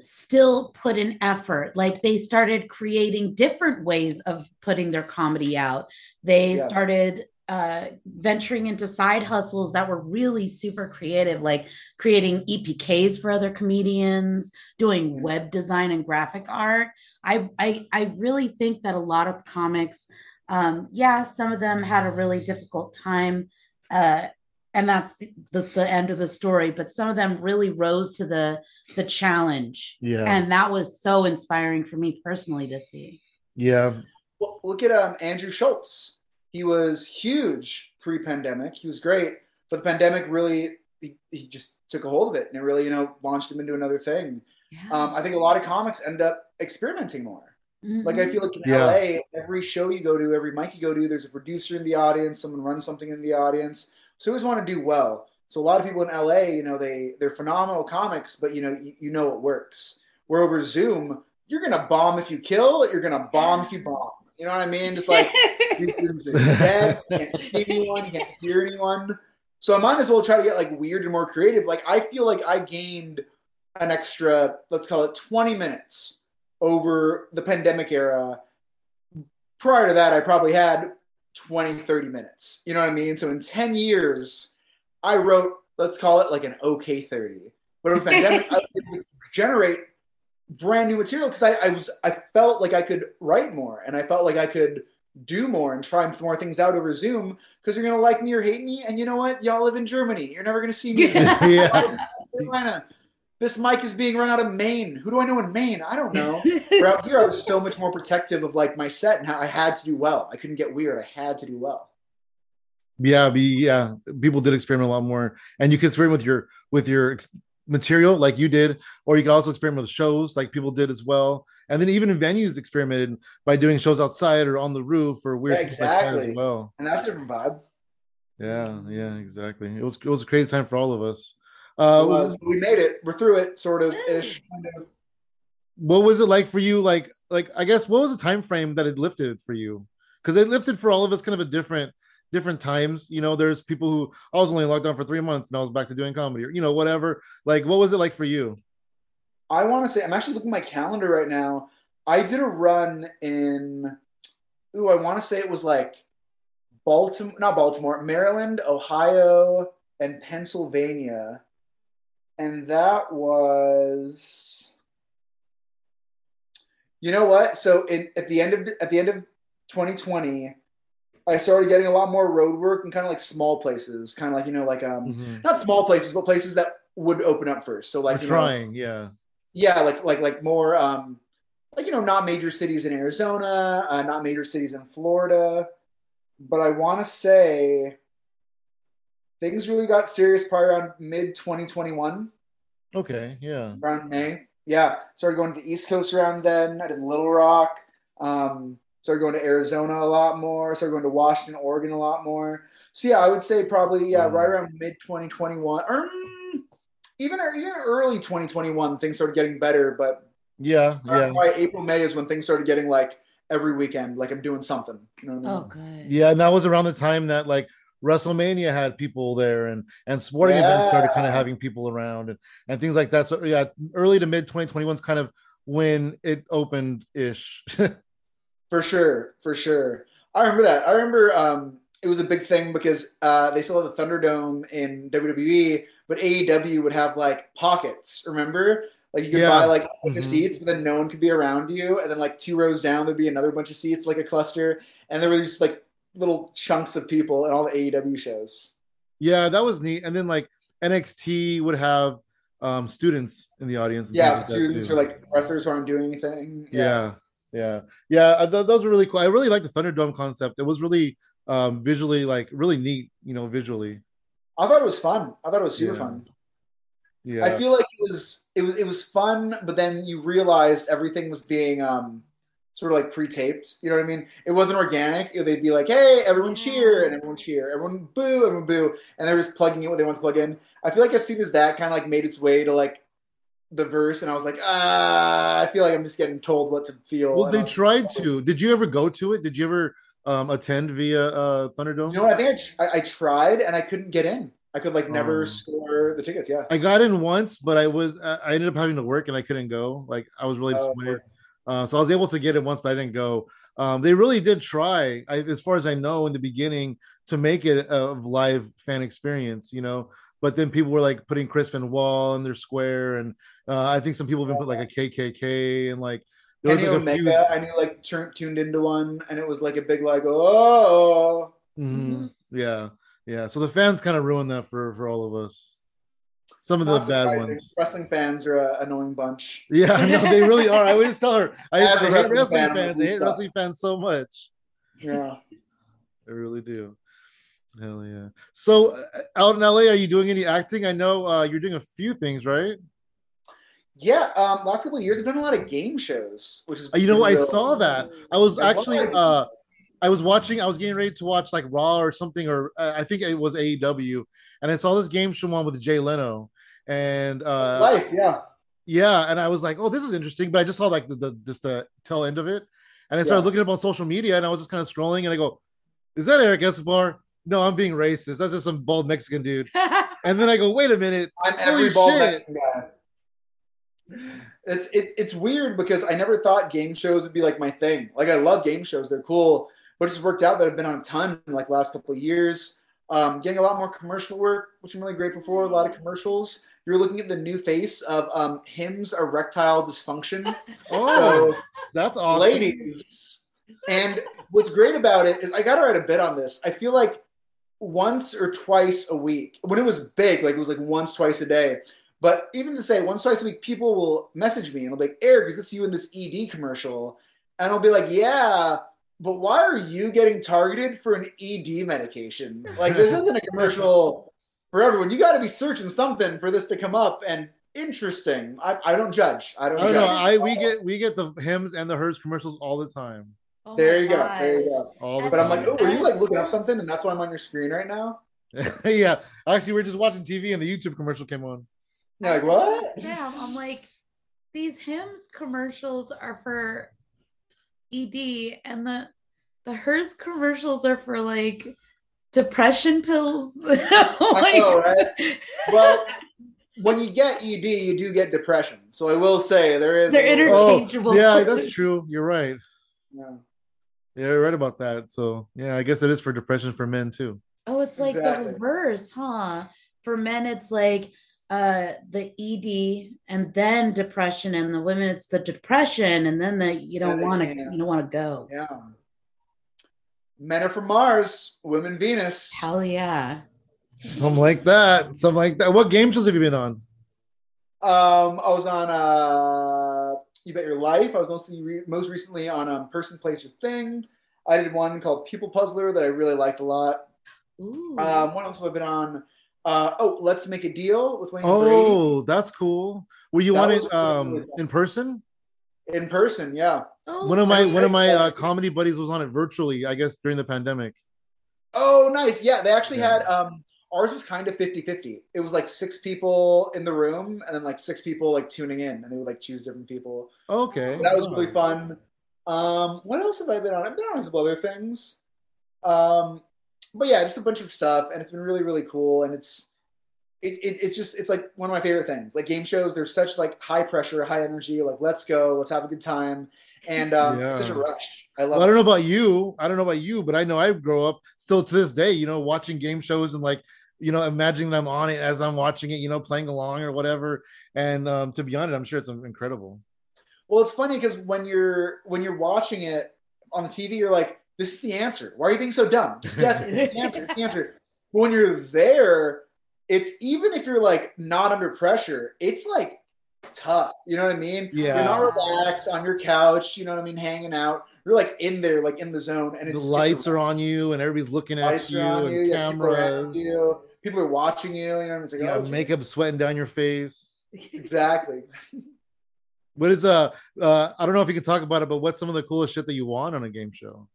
still put an effort. Like they started creating different ways of putting their comedy out. They Yes. started uh, venturing into side hustles that were really super creative, like creating EPKs for other comedians, doing web design and graphic art. I I, I really think that a lot of comics um, yeah, some of them had a really difficult time. Uh, and that's the, the, the end of the story. But some of them really rose to the the challenge. Yeah. And that was so inspiring for me personally to see. yeah. Well, look at um, Andrew Schulz. He was huge pre-pandemic. He was great, but the pandemic really he, he just took a hold of it and it really you know launched him into another thing. Yeah. Um, I think a lot of comics end up experimenting more. Like I feel like in Yeah. LA, every show you go to, every mic you go to, there's a producer in the audience, someone runs something in the audience. So we always want to do well. So a lot of people in LA, you know, they they're phenomenal comics, but you know, you, you know it works. Where over Zoom, you're gonna bomb if you kill, you're gonna bomb if you bomb. You know what I mean? Just like [LAUGHS] you can't see anyone, you can't hear anyone. So I might as well try to get like weird and more creative. Like I feel like I gained an extra, let's call it 20 minutes over the pandemic era. Prior to that, I probably had 20, 30 minutes. You know what I mean? So in 10 years, I wrote, let's call it like an okay 30. But over pandemic, I to generate brand new material because I, I was I felt like I could write more and I felt like I could do more and try more things out over Zoom because you're gonna like me or hate me. And you know what? Y'all live in Germany. You're never gonna see me. [LAUGHS] yeah. [LAUGHS] This mic is being run out of Maine. Who do I know in Maine? I don't know. Where out here, I was so much more protective of like my set and how I had to do well. I couldn't get weird. I had to do well. yeah be yeah people did experiment a lot more and you can experiment with your with your ex- material like you did or you can also experiment with shows like people did as well and then even venues experimented by doing shows outside or on the roof or weird Yeah, things like as well And that's a different vibe. yeah yeah exactly it was it was a crazy time for all of us uh was. We made it. We're through it, sort of ish. What was it like for you like like i guess what was the time frame that it lifted for you because it lifted for all of us kind of a different different times you know there's people who i was only locked down for three months and i was back to doing comedy or you know whatever like what was it like for you I want to say I'm actually looking at my calendar right now. I did a run in. Ooh, I want to say it was like Baltimore, not Baltimore, Maryland, Ohio, and Pennsylvania, and that was. You know what? So in, at the end of at the end of 2020, I started getting a lot more road work and kind of like small places, kind of like you know like um Mhm. not small places, but places that would open up first. So like We're know, trying yeah yeah, like like like more um like you know not major cities in Arizona, uh, not major cities in Florida, but I want to say things really got serious probably around mid 2021, okay yeah around May. Yeah, started going to the East Coast around then. I did Little Rock. Um, started going to Arizona a lot more. Started going to Washington, Oregon a lot more. So yeah, I would say probably yeah, Wow. right around mid 2021 or mm, even even early 2021 things started getting better, but yeah yeah Probably April, May is when things started getting like every weekend, like I'm doing something. You know what I Oh, good. yeah and that was around the time that like WrestleMania had people there and and sporting events started kind of having people around and and things like that so yeah early to mid 2021 is kind of when it opened ish [LAUGHS] For sure, for sure. I remember that. I remember um, it was a big thing because uh, they still have the Thunderdome in WWE, but AEW would have like pockets. Remember? Like you could Yeah. buy like of Mhm. seats, but then no one could be around you, and then like two rows down there'd be another bunch of seats, like a cluster, and there was these like little chunks of people in all the AEW shows. yeah that was neat and then like NXT would have um students in the audience Yeah, like students or like wrestlers who aren't doing anything. yeah yeah yeah, Uh, th- those were really cool i really liked the thunderdome concept it was really um, visually like really neat. You know, visually. I thought it was fun. I thought it was super Yeah. fun. Yeah. I feel like it was it was it was fun, but then you realized everything was being um sort of like pre-taped. You know what I mean? It wasn't organic. They'd be like, "Hey, everyone cheer!" and everyone cheer, everyone boo, everyone boo, and they're just plugging in what they want to plug in. I feel like as soon as that kind of like made its way to like the verse, and I was like, ah, I feel like I'm just getting told what to feel. well, they I was- tried to. Did you ever go to it? Did you ever um, attend via uh, Thunderdome? You know what? I think I, tr- I, I tried and I couldn't get in. I could like never Oh. score the tickets. Yeah. I got in once, but I was I I ended up having to work and I couldn't go. Like I was really Oh, disappointed. Uh, so I was able to get it once, but I didn't go. Um, they really did try, I, as far as I know, in the beginning to make it a live fan experience, you know. But then people were like putting Crispin Wall in their square, and uh, I think some people even put like a KKK and like there was Kenny like a Omega, few. I knew like tur- tuned into one, and it was like a big like, oh. Mhm. Yeah, yeah. So the fans kind of ruined that for for all of us. Some of the bad surprising. ones. Wrestling fans are an annoying bunch. Yeah, no, they really are. I always tell her I, I hate wrestling wrestling fan, fans. I hate up?" wrestling fans so much. Yeah. [LAUGHS] I really do. Hell yeah. So uh, out in LA, are you doing any acting? I know uh, you're doing a few things, right? Yeah. Um, last couple of years, I've done a lot of game shows, which is Uh, You know, I saw that. I was actually uh I was watching, I was getting ready to watch like Raw or something, or uh, I think it was AEW, and I saw this game show one with Jay Leno. And uh life. Yeah. yeah, and I was like, oh, this is interesting, but I just saw like the, the just the tail end of it. And I started Yeah. looking up on social media and I was just kind of scrolling and I go, Is that Eric Escobar? No, I'm being racist. That's just some bald Mexican dude. [LAUGHS] And then I go, wait a minute. I'm every bald shit. Mexican guy. It's it, it's weird because I never thought game shows would be like my thing. Like I love game shows; they're cool. But it just worked out that I've been on a ton in like last couple of years. Um, getting a lot more commercial work, which I'm really grateful for. A lot of commercials. You're looking at the new face of um, Hims erectile dysfunction. [LAUGHS] Oh, So, that's awesome. ladies. And what's great about it is I got to write a bit on this. I feel like once or twice a week, when it was big, like it was like once, twice a day. But even to say once, twice a week, people will message me and they'll be like, Eric, is this you in this ED commercial? And I'll be like, yeah, but why are you getting targeted for an ED medication? Like, this isn't a [LAUGHS] commercial for everyone. You got to be searching something for this to come up. And interesting. I, I don't judge. I don't I don't know. I we get we get the Hims and the hers commercials all the time. Oh there my you go. There you go. All the But I'm like, oh, were you like looking up something, and that's why I'm on your screen right now? [LAUGHS] yeah. Actually, we are just watching TV and the YouTube commercial came on. You're like, what? Sam, I'm like, these Hims commercials are for ED, and the the hers commercials are for like depression pills. [LAUGHS] I know, right? [LAUGHS] Well, when you get ED, you do get depression. So I will say there is. They're little- Oh, Interchangeable. yeah, that's true. You're right. Yeah. Yeah, you're right about that. So yeah, I guess it is for depression for men too. Oh, it's like Exactly. the reverse, huh? For men, it's like uh the ED and then depression, and the women, it's the depression, and then the you don't Yeah, want to yeah. you don't want to go. Yeah. Men are from Mars, women Venus. Hell yeah. Something like that. Something like that. What game shows have you been on? Um, I was on uh, You Bet Your Life. I was mostly re- most recently on um, Person, Place, or Thing. I did one called People Puzzler that I really liked a lot. Ooh. Um, what else have I been on? Uh, oh, Let's Make a Deal with Wayne Brady Oh, that's cool. Were you That on it um fun. in person? in person. Yeah. Oh, One of my one of my uh, comedy buddies was on it virtually, I guess during the pandemic. Oh, nice. Yeah, they actually Yeah. had um ours was kind of 50-50. It was like six people in the room and then like six people like tuning in and they would like choose different people. Okay. That was really fun. Um what else have I been on? I've been on a couple other things. Um but yeah, just a bunch of stuff and it's been really really cool and it's it, it, it's just it's like one of my favorite things. Like game shows, there's such like high pressure, high energy. Like let's go, let's have a good time, and um, it's such a rush. I love. Well, I don't know about you. I don't know about you, but I know I grow up still to this day, you know, watching game shows and like, you know, imagining I'm on it as I'm watching it, you know, playing along or whatever. And um, to be honest, I'm sure it's incredible. Well, it's funny because when you're when you're watching it on the TV, you're like, "This is the answer. Why are you being so dumb? Just guess it. It's the answer. It's the answer." [LAUGHS] But when you're there, it's even if you're like not under pressure, it's like tough. You know what I mean? Yeah. You're not relaxed on your couch. You know what I mean? Hanging out. You're like in there, like in the zone, and the it's lights are on you and everybody's looking at you and you, you have people cameras. you, People are watching you. You know what I mean? It's like Yeah, oh, makeup sweating down your face. Exactly. What is uh uh I don't know if you can talk about it, but what's some of the coolest shit that you want on a game show?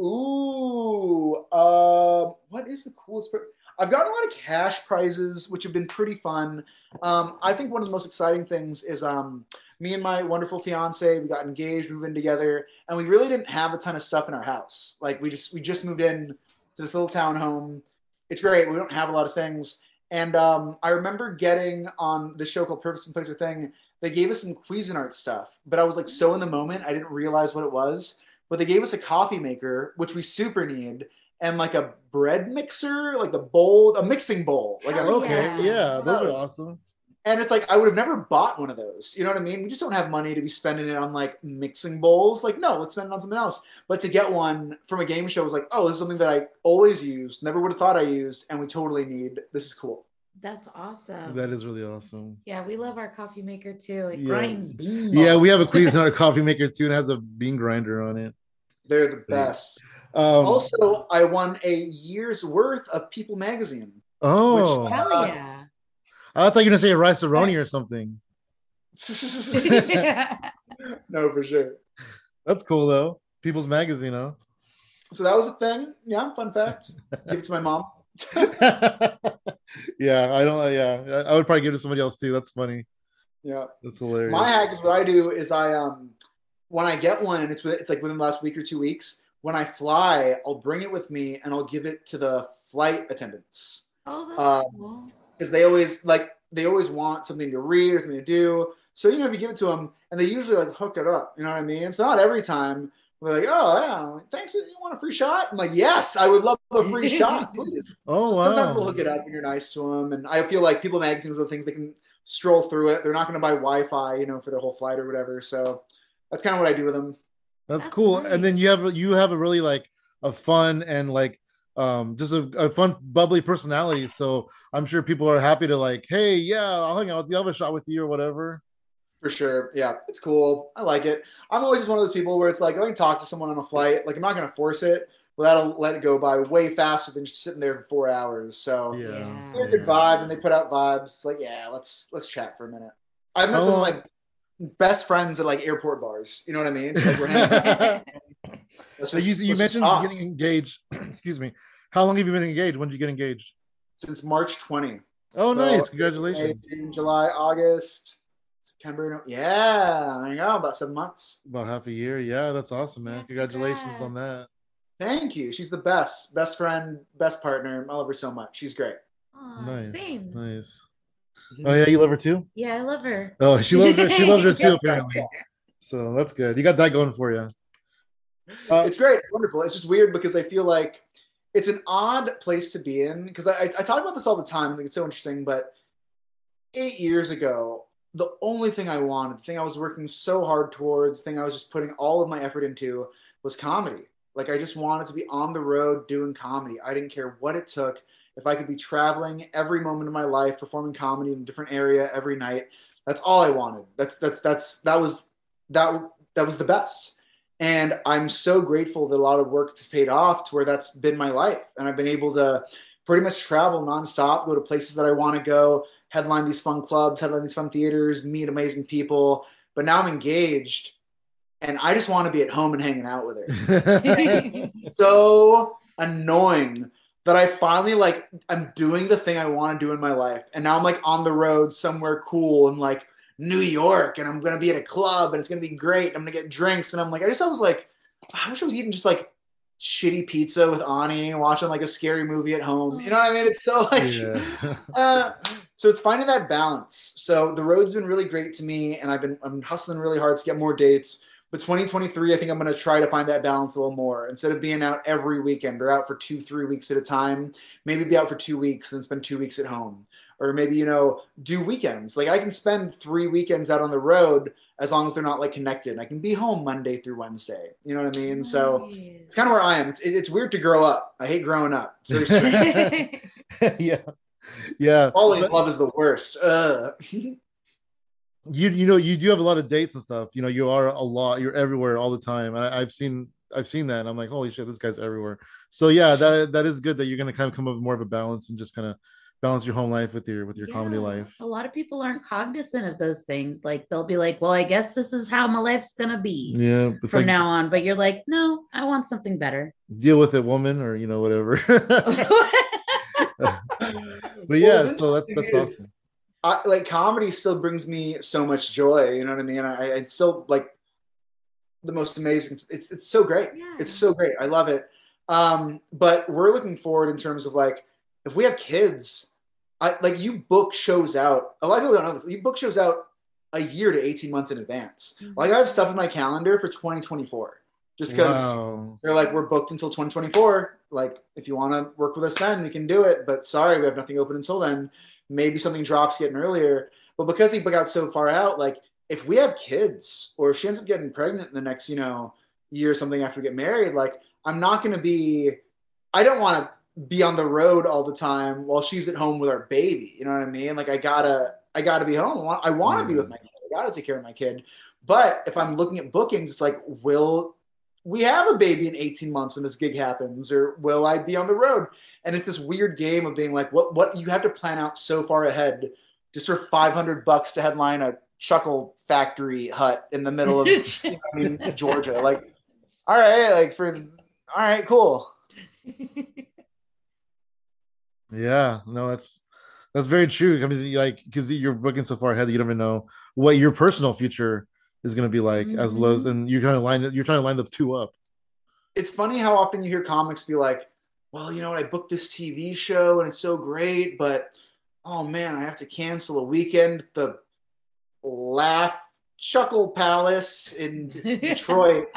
Ooh, um, what is the coolest? Part? I've gotten a lot of cash prizes, which have been pretty fun. Um, I think one of the most exciting things is um, me and my wonderful fiance. We got engaged, moved in together, and we really didn't have a ton of stuff in our house. Like we just we just moved in to this little townhome. It's great. We don't have a lot of things, and um, I remember getting on the show called Purpose and or Thing. They gave us some Cuisinart stuff, but I was like so in the moment, I didn't realize what it was but they gave us a coffee maker, which we super need, and like a bread mixer, like the bowl, a mixing bowl. Like a, Okay, Yeah. yeah, those are awesome. and it's like I would have never bought one of those. You know what I mean? We just don't have money to be spending it on like mixing bowls. Like, no, let's spend it on something else. But to get one from a game show was like, oh, this is something that I always used, never would have thought I used, and we totally need. This is cool. That's awesome. That is really awesome. yeah, we love our coffee maker too. It Yeah. grinds beans. Yeah, we have a Cuisinart coffee maker too, and it has a bean grinder on it. They're the best. Um, Also, I won a year's worth of People magazine. oh, which- Hell yeah. I thought you were gonna say a rice roni or something. [LAUGHS] [LAUGHS] no, for sure. That's cool though. People's Magazine, huh? So that was a thing. Yeah, fun fact. Give it to my mom. [LAUGHS] yeah, I don't. Yeah, I I would probably give it to somebody else too. That's funny. Yeah. That's hilarious. My hack is what I do is I um when I get one and it's with- it's like within the last week or two weeks. When I fly, I'll bring it with me and I'll give it to the flight attendants Oh, that's Um, cool. because they always like they always want something to read or something to do. So you know if you give it to them and they usually like hook it up. You know what I mean? It's not every time. They're like, oh yeah, thanks. You want a free shot? I'm like, yes, I would love a free [LAUGHS] shot, please. oh So wow. sometimes they'll hook it up and you're nice to them. And I feel like People Magazines are the things they can stroll through it. They're not going to buy Wi-Fi, you know, for their whole flight or whatever. So that's kind of what I do with them. That's, That's cool. nice. And then you have you have a really like a fun and like um just a, a fun bubbly personality. So I'm sure people are happy to like, hey, yeah, I'll hang out with you, I'll have a shot with you or whatever. For sure. Yeah, it's cool. I like it. I'm always just one of those people where it's like, I can talk to someone on a flight. Like, I'm not going to force it, but that'll let it go by way faster than just sitting there for four hours. So Yeah. Yeah. they're a good vibe and they put out vibes. It's like, yeah, let's let's chat for a minute. I've met some Oh. like best friends at like airport bars. You know what I mean? Like, we're hanging out. [LAUGHS] So you, you mentioned talk. getting engaged. [CLEARS THROAT] Excuse me. How long have you been engaged? When did you get engaged? since March 20. Oh, So, nice! May, Congratulations. June, July, August, September. Yeah, I know. About seven months. About half a year. Yeah, that's awesome, man. Yeah, Congratulations on that. Thank you. She's the best, best friend, best partner. I love her so much. She's great. Aw, Nice, Same. nice. Oh yeah, you love her too. Yeah, I love her. Oh, she loves her. She loves her too. [LAUGHS] Apparently, so that's good. You got that going for you. Uh, it's great, wonderful. It's just weird because I feel like it's an odd place to be in because I, I, I talk about this all the time. I think it's so interesting. But eight years ago, the only thing I wanted, the thing I was working so hard towards, the thing I was just putting all of my effort into was comedy. Like I just wanted to be on the road doing comedy. I didn't care what it took. If I could be traveling every moment of my life, performing comedy in a different area every night, that's all I wanted. That's that's that's that was that that was the best. And I'm so grateful that a lot of work has paid off to where that's been my life. And I've been able to pretty much travel nonstop, go to places that I want to go, headline these fun clubs, headline these fun theaters, meet amazing people. But now I'm engaged and I just want to be at home and hanging out with her. [LAUGHS] It's so annoying that I finally like I'm doing the thing I want to do in my life. And now I'm like on the road somewhere cool and like New York and I'm gonna be at a club and it's gonna be great. I'm gonna get drinks and I'm like, I just I was like, I wish I was eating just like shitty pizza with Ani, watching like a scary movie at home. You know what I mean? It's so [LAUGHS] like yeah. [LAUGHS] uh, so it's finding that balance. So the road's been really great to me, and I've been I'm hustling really hard to get more dates. But 2023, I think I'm going to try to find that balance a little more. Instead of being out every weekend or out for two, three weeks at a time, maybe be out for two weeks and then spend two weeks at home. Or maybe, you know, do weekends. Like I can spend three weekends out on the road as long as they're not like connected. I can be home Monday through Wednesday. You know what I mean? So it's kind of where I am. It's, it's weird to grow up. I hate growing up. It's very [LAUGHS] strange. [LAUGHS] yeah. Yeah. Falling in But- love is the worst. Ugh. [LAUGHS] you you know you do have a lot of dates and stuff. You know, you are a lot. You're everywhere all the time. I, I've seen I've seen that, and I'm like, holy shit, this guy's everywhere. So yeah, that that is good that you're gonna kind of come up with more of a balance and just kind of balance your home life with your with your comedy life. A lot of people aren't cognizant of those things. Like they'll be like, "Well, I guess this is how my life's gonna be Yeah, from like now on." But you're like, "No, I want something better." deal with it, woman, or you know whatever. [LAUGHS] [LAUGHS] [LAUGHS] but yeah, it's so that's that's is- awesome. I, like comedy still brings me so much joy. You know what I mean? I, it's still like the most amazing. It's it's so great. Yeah. It's so great. I love it. Um, but we're looking forward in terms of like if we have kids, I like you book shows out. A lot of people don't know this. You book shows out a year to eighteen months in advance. Mhm. Like I have stuff in my calendar for 2024, just because they're like we're booked until 2024 like if you want to work with us then we can do it but sorry we have nothing open until then maybe something drops getting earlier but because they got so far out like if we have kids or if she ends up getting pregnant in the next you know year or something after we get married like i'm not going to be i don't want to be on the road all the time while she's at home with our baby you know what i mean? Like i gotta i gotta be home. I want, I want to be with mm. my kid. I gotta take care of my kid. But if i'm looking at bookings it's like will we have a baby in 18 months when this gig happens or will i be on the road? And it's this weird game of being like what what you have to plan out so far ahead just for 500 bucks to headline a chuckle factory hut in the middle of [LAUGHS] I mean, georgia. Like all right like for all right cool. [LAUGHS] Yeah, no, that's that's very true. I mean, like because you're booking so far ahead that you don't even know what your personal future is going to be like as low as, Mhm. and you're kind of line you're trying to line the two up. it's funny how often you hear comics be like well you know what i booked this tv show and it's so great but oh man i have to cancel a weekend at the laugh chuckle palace in [LAUGHS] detroit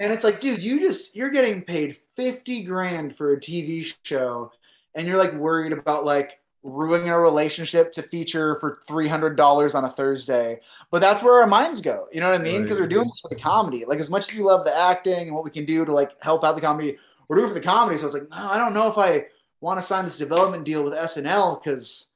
And it's like, dude, you just you're getting paid 50 grand for a TV show and you're like worried about like ruining a relationship to feature for $300 on a Thursday. But that's where our minds go. You know what I mean? Because Right. we're doing this for the comedy. Like as much as we love the acting and what we can do to like help out the comedy, we're doing it for the comedy. So it's like, no, I don't know if I want to sign this development deal with SNL because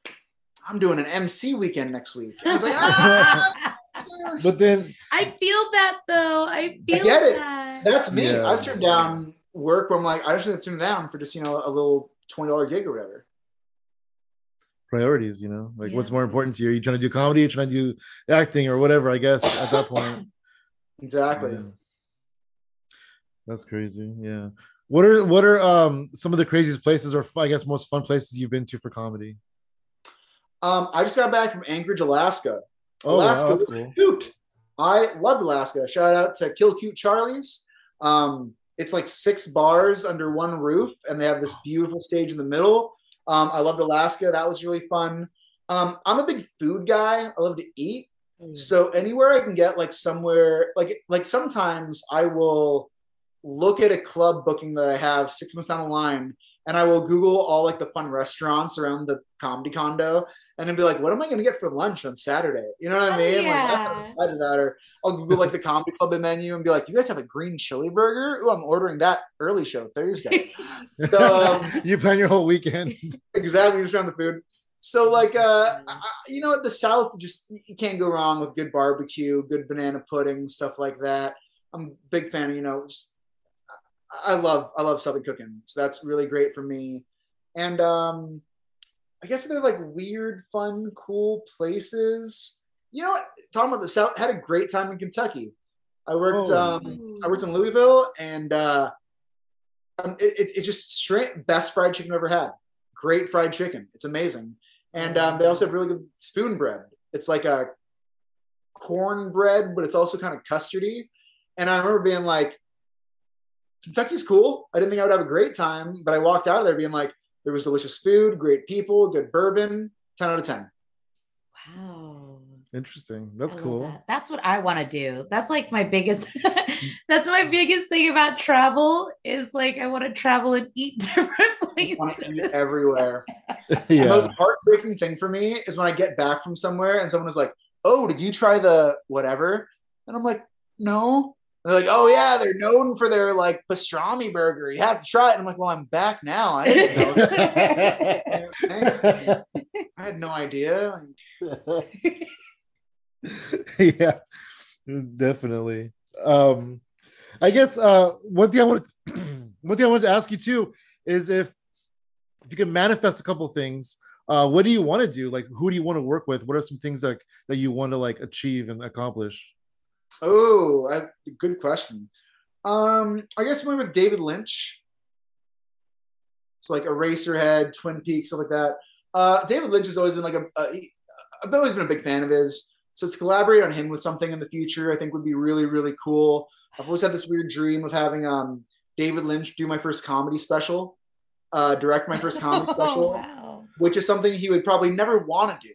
I'm doing an MC weekend next week. And it's like, ah, [LAUGHS] But then I feel that though. I feel get it. that. That's me. Yeah. I've turned down work where I'm like, I just need to turn it down for just, you know, a little $20 gig or whatever. Priorities, you know, like what's more important to you? Are you trying to do comedy? Are you trying to do acting or whatever? I guess at that point. [LAUGHS] Exactly. Yeah. That's crazy. Yeah. What are what are um some of the craziest places or I guess most fun places you've been to for comedy? Um, I just got back from Anchorage, Alaska. Oh, wow, Alaska cool. cute. I loved Alaska. Shout out to Chilkoot Charlie's. Um, it's like six bars under one roof, and they have this beautiful stage in the middle. Um, I loved Alaska. That was really fun. Um, I'm a big food guy. I love to eat. So anywhere I can get like somewhere like like sometimes I will look at a club booking that I have six months down the line and I will Google all like the fun restaurants around the comedy condo and then be like, what am I gonna get for lunch on Saturday? You know what I Oh, mean? Like yeah. that's excited about or I'll Google like the comedy club [LAUGHS] menu and be like, you guys have a green chili burger? Ooh, I'm ordering that early show Thursday. So, um, [LAUGHS] you plan your whole weekend. [LAUGHS] exactly just around the food so like uh I- you know the south just you can't go wrong with good barbecue good banana pudding stuff like that i'm a big fan of you know just, i love i love southern cooking so that's really great for me and um i guess they're like weird fun cool places you know what talking about the south had a great time in kentucky i worked Oh. um i worked in louisville and uh um, it, it- it's just straight best fried chicken I've ever had great fried chicken. It's amazing. And um, they also have really good spoon bread. It's like a cornbread, but it's also kind of custardy. And I remember being like, Kentucky's cool. I didn't think I would have a great time, but I walked out of there being like, there was delicious food, great people, good bourbon, 10 out of 10. Wow. Interesting. That's I cool. that. That's what I want to do. That's like my biggest [LAUGHS] mm. [LAUGHS] that's my biggest thing about travel is like I want to travel and eat [LAUGHS] different I eat places. everywhere. The most heartbreaking thing for me is when I get back from somewhere and someone is like, "Oh, did you try the whatever?" And I'm like, "No." And they're like, "Oh yeah, they're known for their like pastrami burger. You have to try it." And I'm like, "Well, I'm back now. I didn't know." Thanks. [LAUGHS] I had no idea. [LAUGHS] yeah, definitely. Um, I guess uh, one thing I want [CLEARS THROAT] one thing I wanted to ask you too is if if you can manifest a couple things, uh, what do you want to do? Like, who do you want to work with? What are some things that that you want to like achieve and accomplish? Oh, I, good question. Um, I guess maybe with David Lynch. It's like Eraserhead, Twin Peaks, stuff like that. Uh, David Lynch has always been like a, a he, I've always been a big fan of his. So to collaborate on him with something in the future, I think would be really, really cool. I've always had this weird dream of having um, David Lynch do my first comedy special, uh, direct my first comedy [LAUGHS] Oh, special, wow. which is something he would probably never want to do.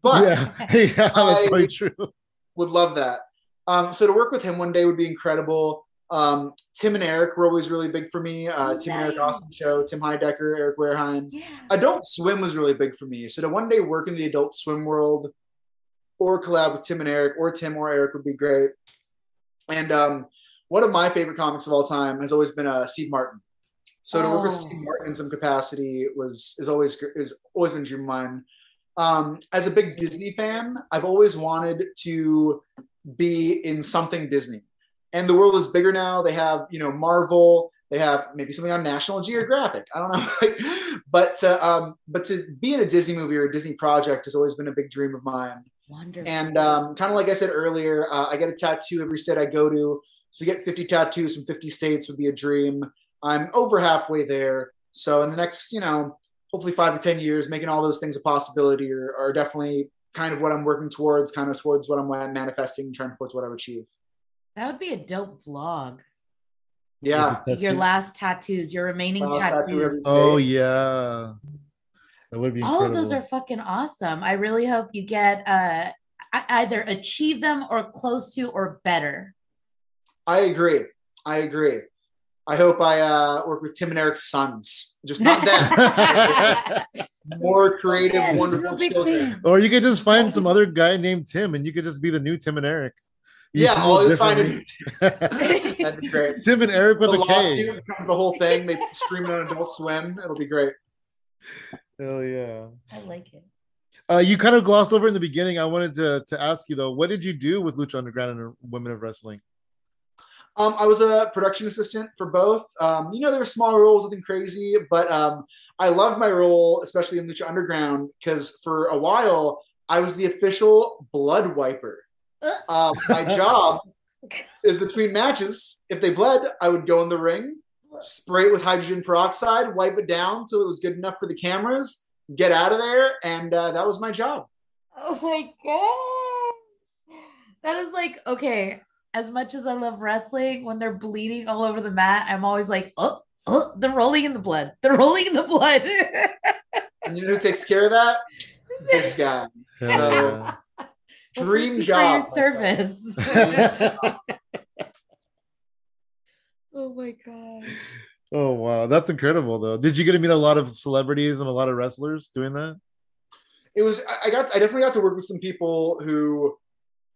But yeah, [LAUGHS] yeah, that's I- probably true. would love that. Um, so to work with him one day would be incredible. Um, Tim and Eric were always really big for me. Uh, Oh, Tim and Eric. Awesome Show, Tim Heidecker, Eric Wareheim. Yeah. Adult Swim was really big for me. So to one day work in the Adult Swim world or collab with Tim and Eric or Tim or Eric would be great. And um, one of my favorite comics of all time has always been uh, Steve Martin. So to work with Oh. Steve Martin in some capacity was is always is always been a dream of mine. Um, as a big Disney fan, I've always wanted to be in something Disney. And the world is bigger now. They have, you know, Marvel. They have maybe something on National Geographic. I don't know, [LAUGHS] but to, um, but to be in a Disney movie or a Disney project has always been a big dream of mine. Wonderful. And um, kind of like I said earlier, uh, I get a tattoo every state I go to. So to get 50 tattoos from 50 states would be a dream. I'm over halfway there. So in the next, you know, hopefully five to 10 years, making all those things a possibility are, are definitely kind of what I'm working towards, kind of towards what I'm manifesting, trying towards what I would achieve. that would be a dope vlog. Yeah. Your last tattoos, your remaining Last tattoos. every Oh yeah, that would be. All of those are fucking awesome. I really hope you get uh either achieve them or close to or better. I agree. I agree. I hope I uh, work with Tim and Eric's sons, just not them. [LAUGHS] More creative, Yeah, wonderful children. fan. Or you could just find some other guy named Tim, and you could just be the new Tim and Eric. You Yeah, feel I'll find differently. [LAUGHS] That'd be great. Tim and Eric with the a K. lawsuit becomes a whole thing. They stream it on Adult Swim. It'll be great. Hell yeah. I like it. Uh, you kind of glossed over in the beginning. I wanted to to ask you though, what did you do with Lucha Underground and Women of Wrestling? Um, I was a production assistant for both. Um, you know, there were small roles, nothing crazy, but um, I loved my role, especially in Lucha Underground, because for a while I was the official blood wiper. Um, my [LAUGHS] job is between matches. If they bled, I would go in the ring, spray it with hydrogen peroxide, wipe it down till it was good enough for the cameras, get out of there, and uh, that was my job. Oh my god. That is like okay. As much as I love wrestling, when they're bleeding all over the mat, I'm always like, oh, oh, they're rolling in the blood. They're rolling in the blood. [LAUGHS] And you know who takes care of that? [LAUGHS] This guy. Hell So- Dream thank you for your job. service. [LAUGHS] oh my god. oh wow, that's incredible though. Did you get to meet a lot of celebrities and a lot of wrestlers doing that? it was I- I got I definitely got to work with some people who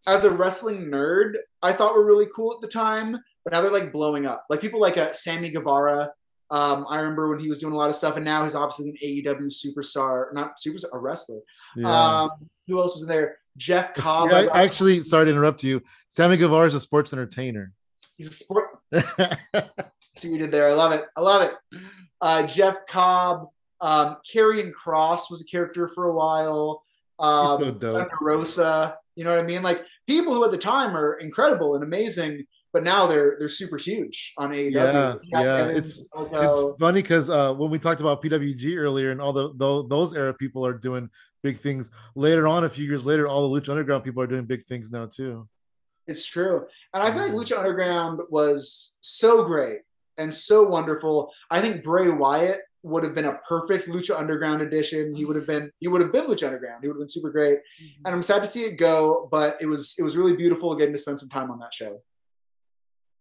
as a wrestling nerd I thought were really cool at the time, but now they're like blowing up. Like people like uh, Sammy Guevara. Um, I remember when he was doing a lot of stuff, and now he's obviously an AEW superstar, not superstar, a wrestler. Yeah. Um, who else was in there? Jeff Cobb. Yeah, I actually, sorry to interrupt you. Sammy Guevara is a sports entertainer. he's a sport. [LAUGHS] See what you did there. I love it. I love it. Uh, Jeff Cobb, um, Karrion Kross was a character for a while. Um, so dope. Thunder Rosa. You know what I mean? Like people who at the time are incredible and amazing, but now they're they're super huge on AEW. Yeah, yeah, it's- Ocho. it's funny because uh, when we talked about PWG earlier and all the, tho- those era people are doing big things. Later on, a few years later, all the Lucha Underground people are doing big things now too. It's true. And I feel like Lucha Underground was so great and so wonderful. I think Bray Wyatt would have been a perfect Lucha Underground edition. He would have been he would have been Lucha Underground. He would have been super great. Mm-hmm. And I'm sad to see it go, but it was it was really beautiful getting to spend some time on that show.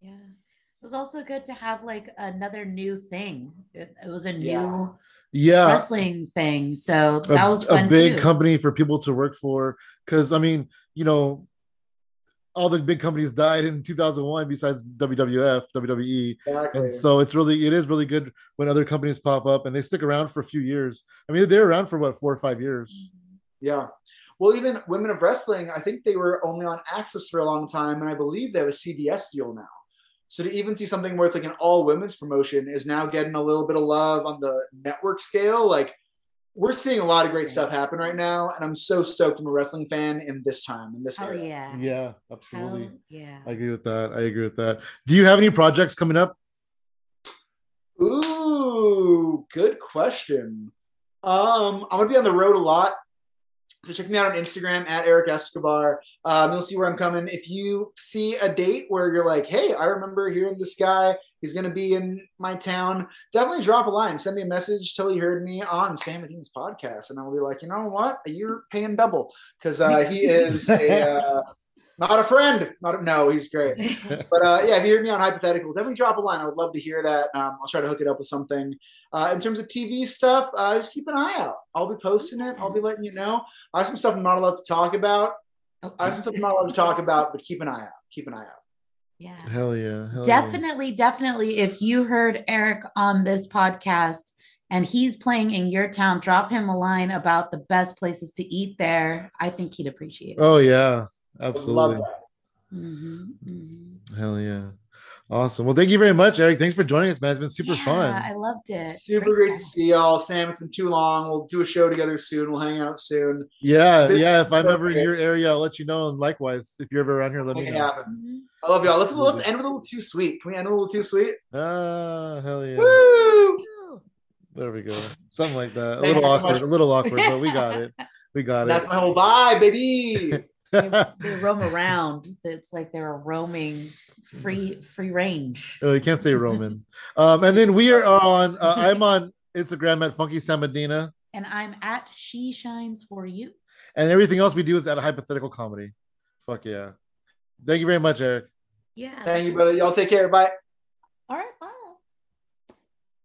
Yeah. It was also good to have like another new thing. It, it was a new Yeah. Yeah, wrestling thing. So a, that was fun a big too. company for people to work for. Because I mean, you know, all the big companies died in 2001 besides WWF, WWE. Exactly. and so it's really it is really good when other companies pop up and they stick around for a few years i mean they're around for what four or five years mm-hmm. Yeah. Well, even Women of Wrestling, I think they were only on AXS for a long time, and I believe they have a CBS deal now. So to even see something where it's like an all women's promotion is now getting a little bit of love on the network scale. Like we're seeing a lot of great stuff happen right now, and I'm so stoked I'm a wrestling fan in this time in this Hell era. yeah. Yeah, absolutely. Hell yeah. I agree with that. I agree with that. Do you have any projects coming up? Ooh, good question. Um, I'm gonna be on the road a lot. So check me out on Instagram at Eric Escobar. Um, you'll see where I'm coming. If you see a date where you're like, "Hey, I remember hearing this guy. He's gonna be in my town." Definitely drop a line. Send me a message. Tell you heard me on Sam and podcast, and I'll be like, you know what? You're paying double because uh, he is a uh, not a friend. Not a, no, he's great. [LAUGHS] But uh, yeah, if you hear me on hypothetical, definitely drop a line. I would love to hear that. Um, I'll try to hook it up with something. Uh, in terms of TV stuff, uh, just keep an eye out. I'll be posting it. I'll be letting you know. I have some stuff I'm not allowed to talk about. I have some stuff I'm not allowed to talk about, but keep an eye out. Keep an eye out. yeah. Hell yeah. Hell yeah. definitely definitely if you heard eric on this podcast and he's playing in your town drop him a line about the best places to eat there i think he'd appreciate it Oh yeah, I would absolutely. Love that. Mhm, mhm. Hell yeah. Awesome. Well, thank you very much, Eric. Thanks for joining us, man. It's been super Yeah, fun. i loved it Super great to see y'all. Sam, it's been too long. We'll do a show together soon. We'll hang out soon. Yeah, This yeah. If I'm ever in your area, I'll let you know. And likewise, if you're ever around here, let me know. happen. Mhm. I love y'all. Let's, let's end with a little too sweet. Can we end with a little too sweet? Ah, hell yeah. Woo! There we go. Something like that. A little awkward. much. A little awkward, but we got it. [LAUGHS] We got That's it. That's my whole vibe, baby. [LAUGHS] they, they roam around it's like they're a roaming free free range Oh, you can't say Roman. [LAUGHS] Um, and then we are on. Uh, I'm [LAUGHS] on Instagram at Funky Samadina, and i'm at she shines for you and everything else we do is at a hypothetical comedy. Fuck yeah! Thank you very much, Eric. yeah Thank you, brother. Y'all take care. Bye. all right bye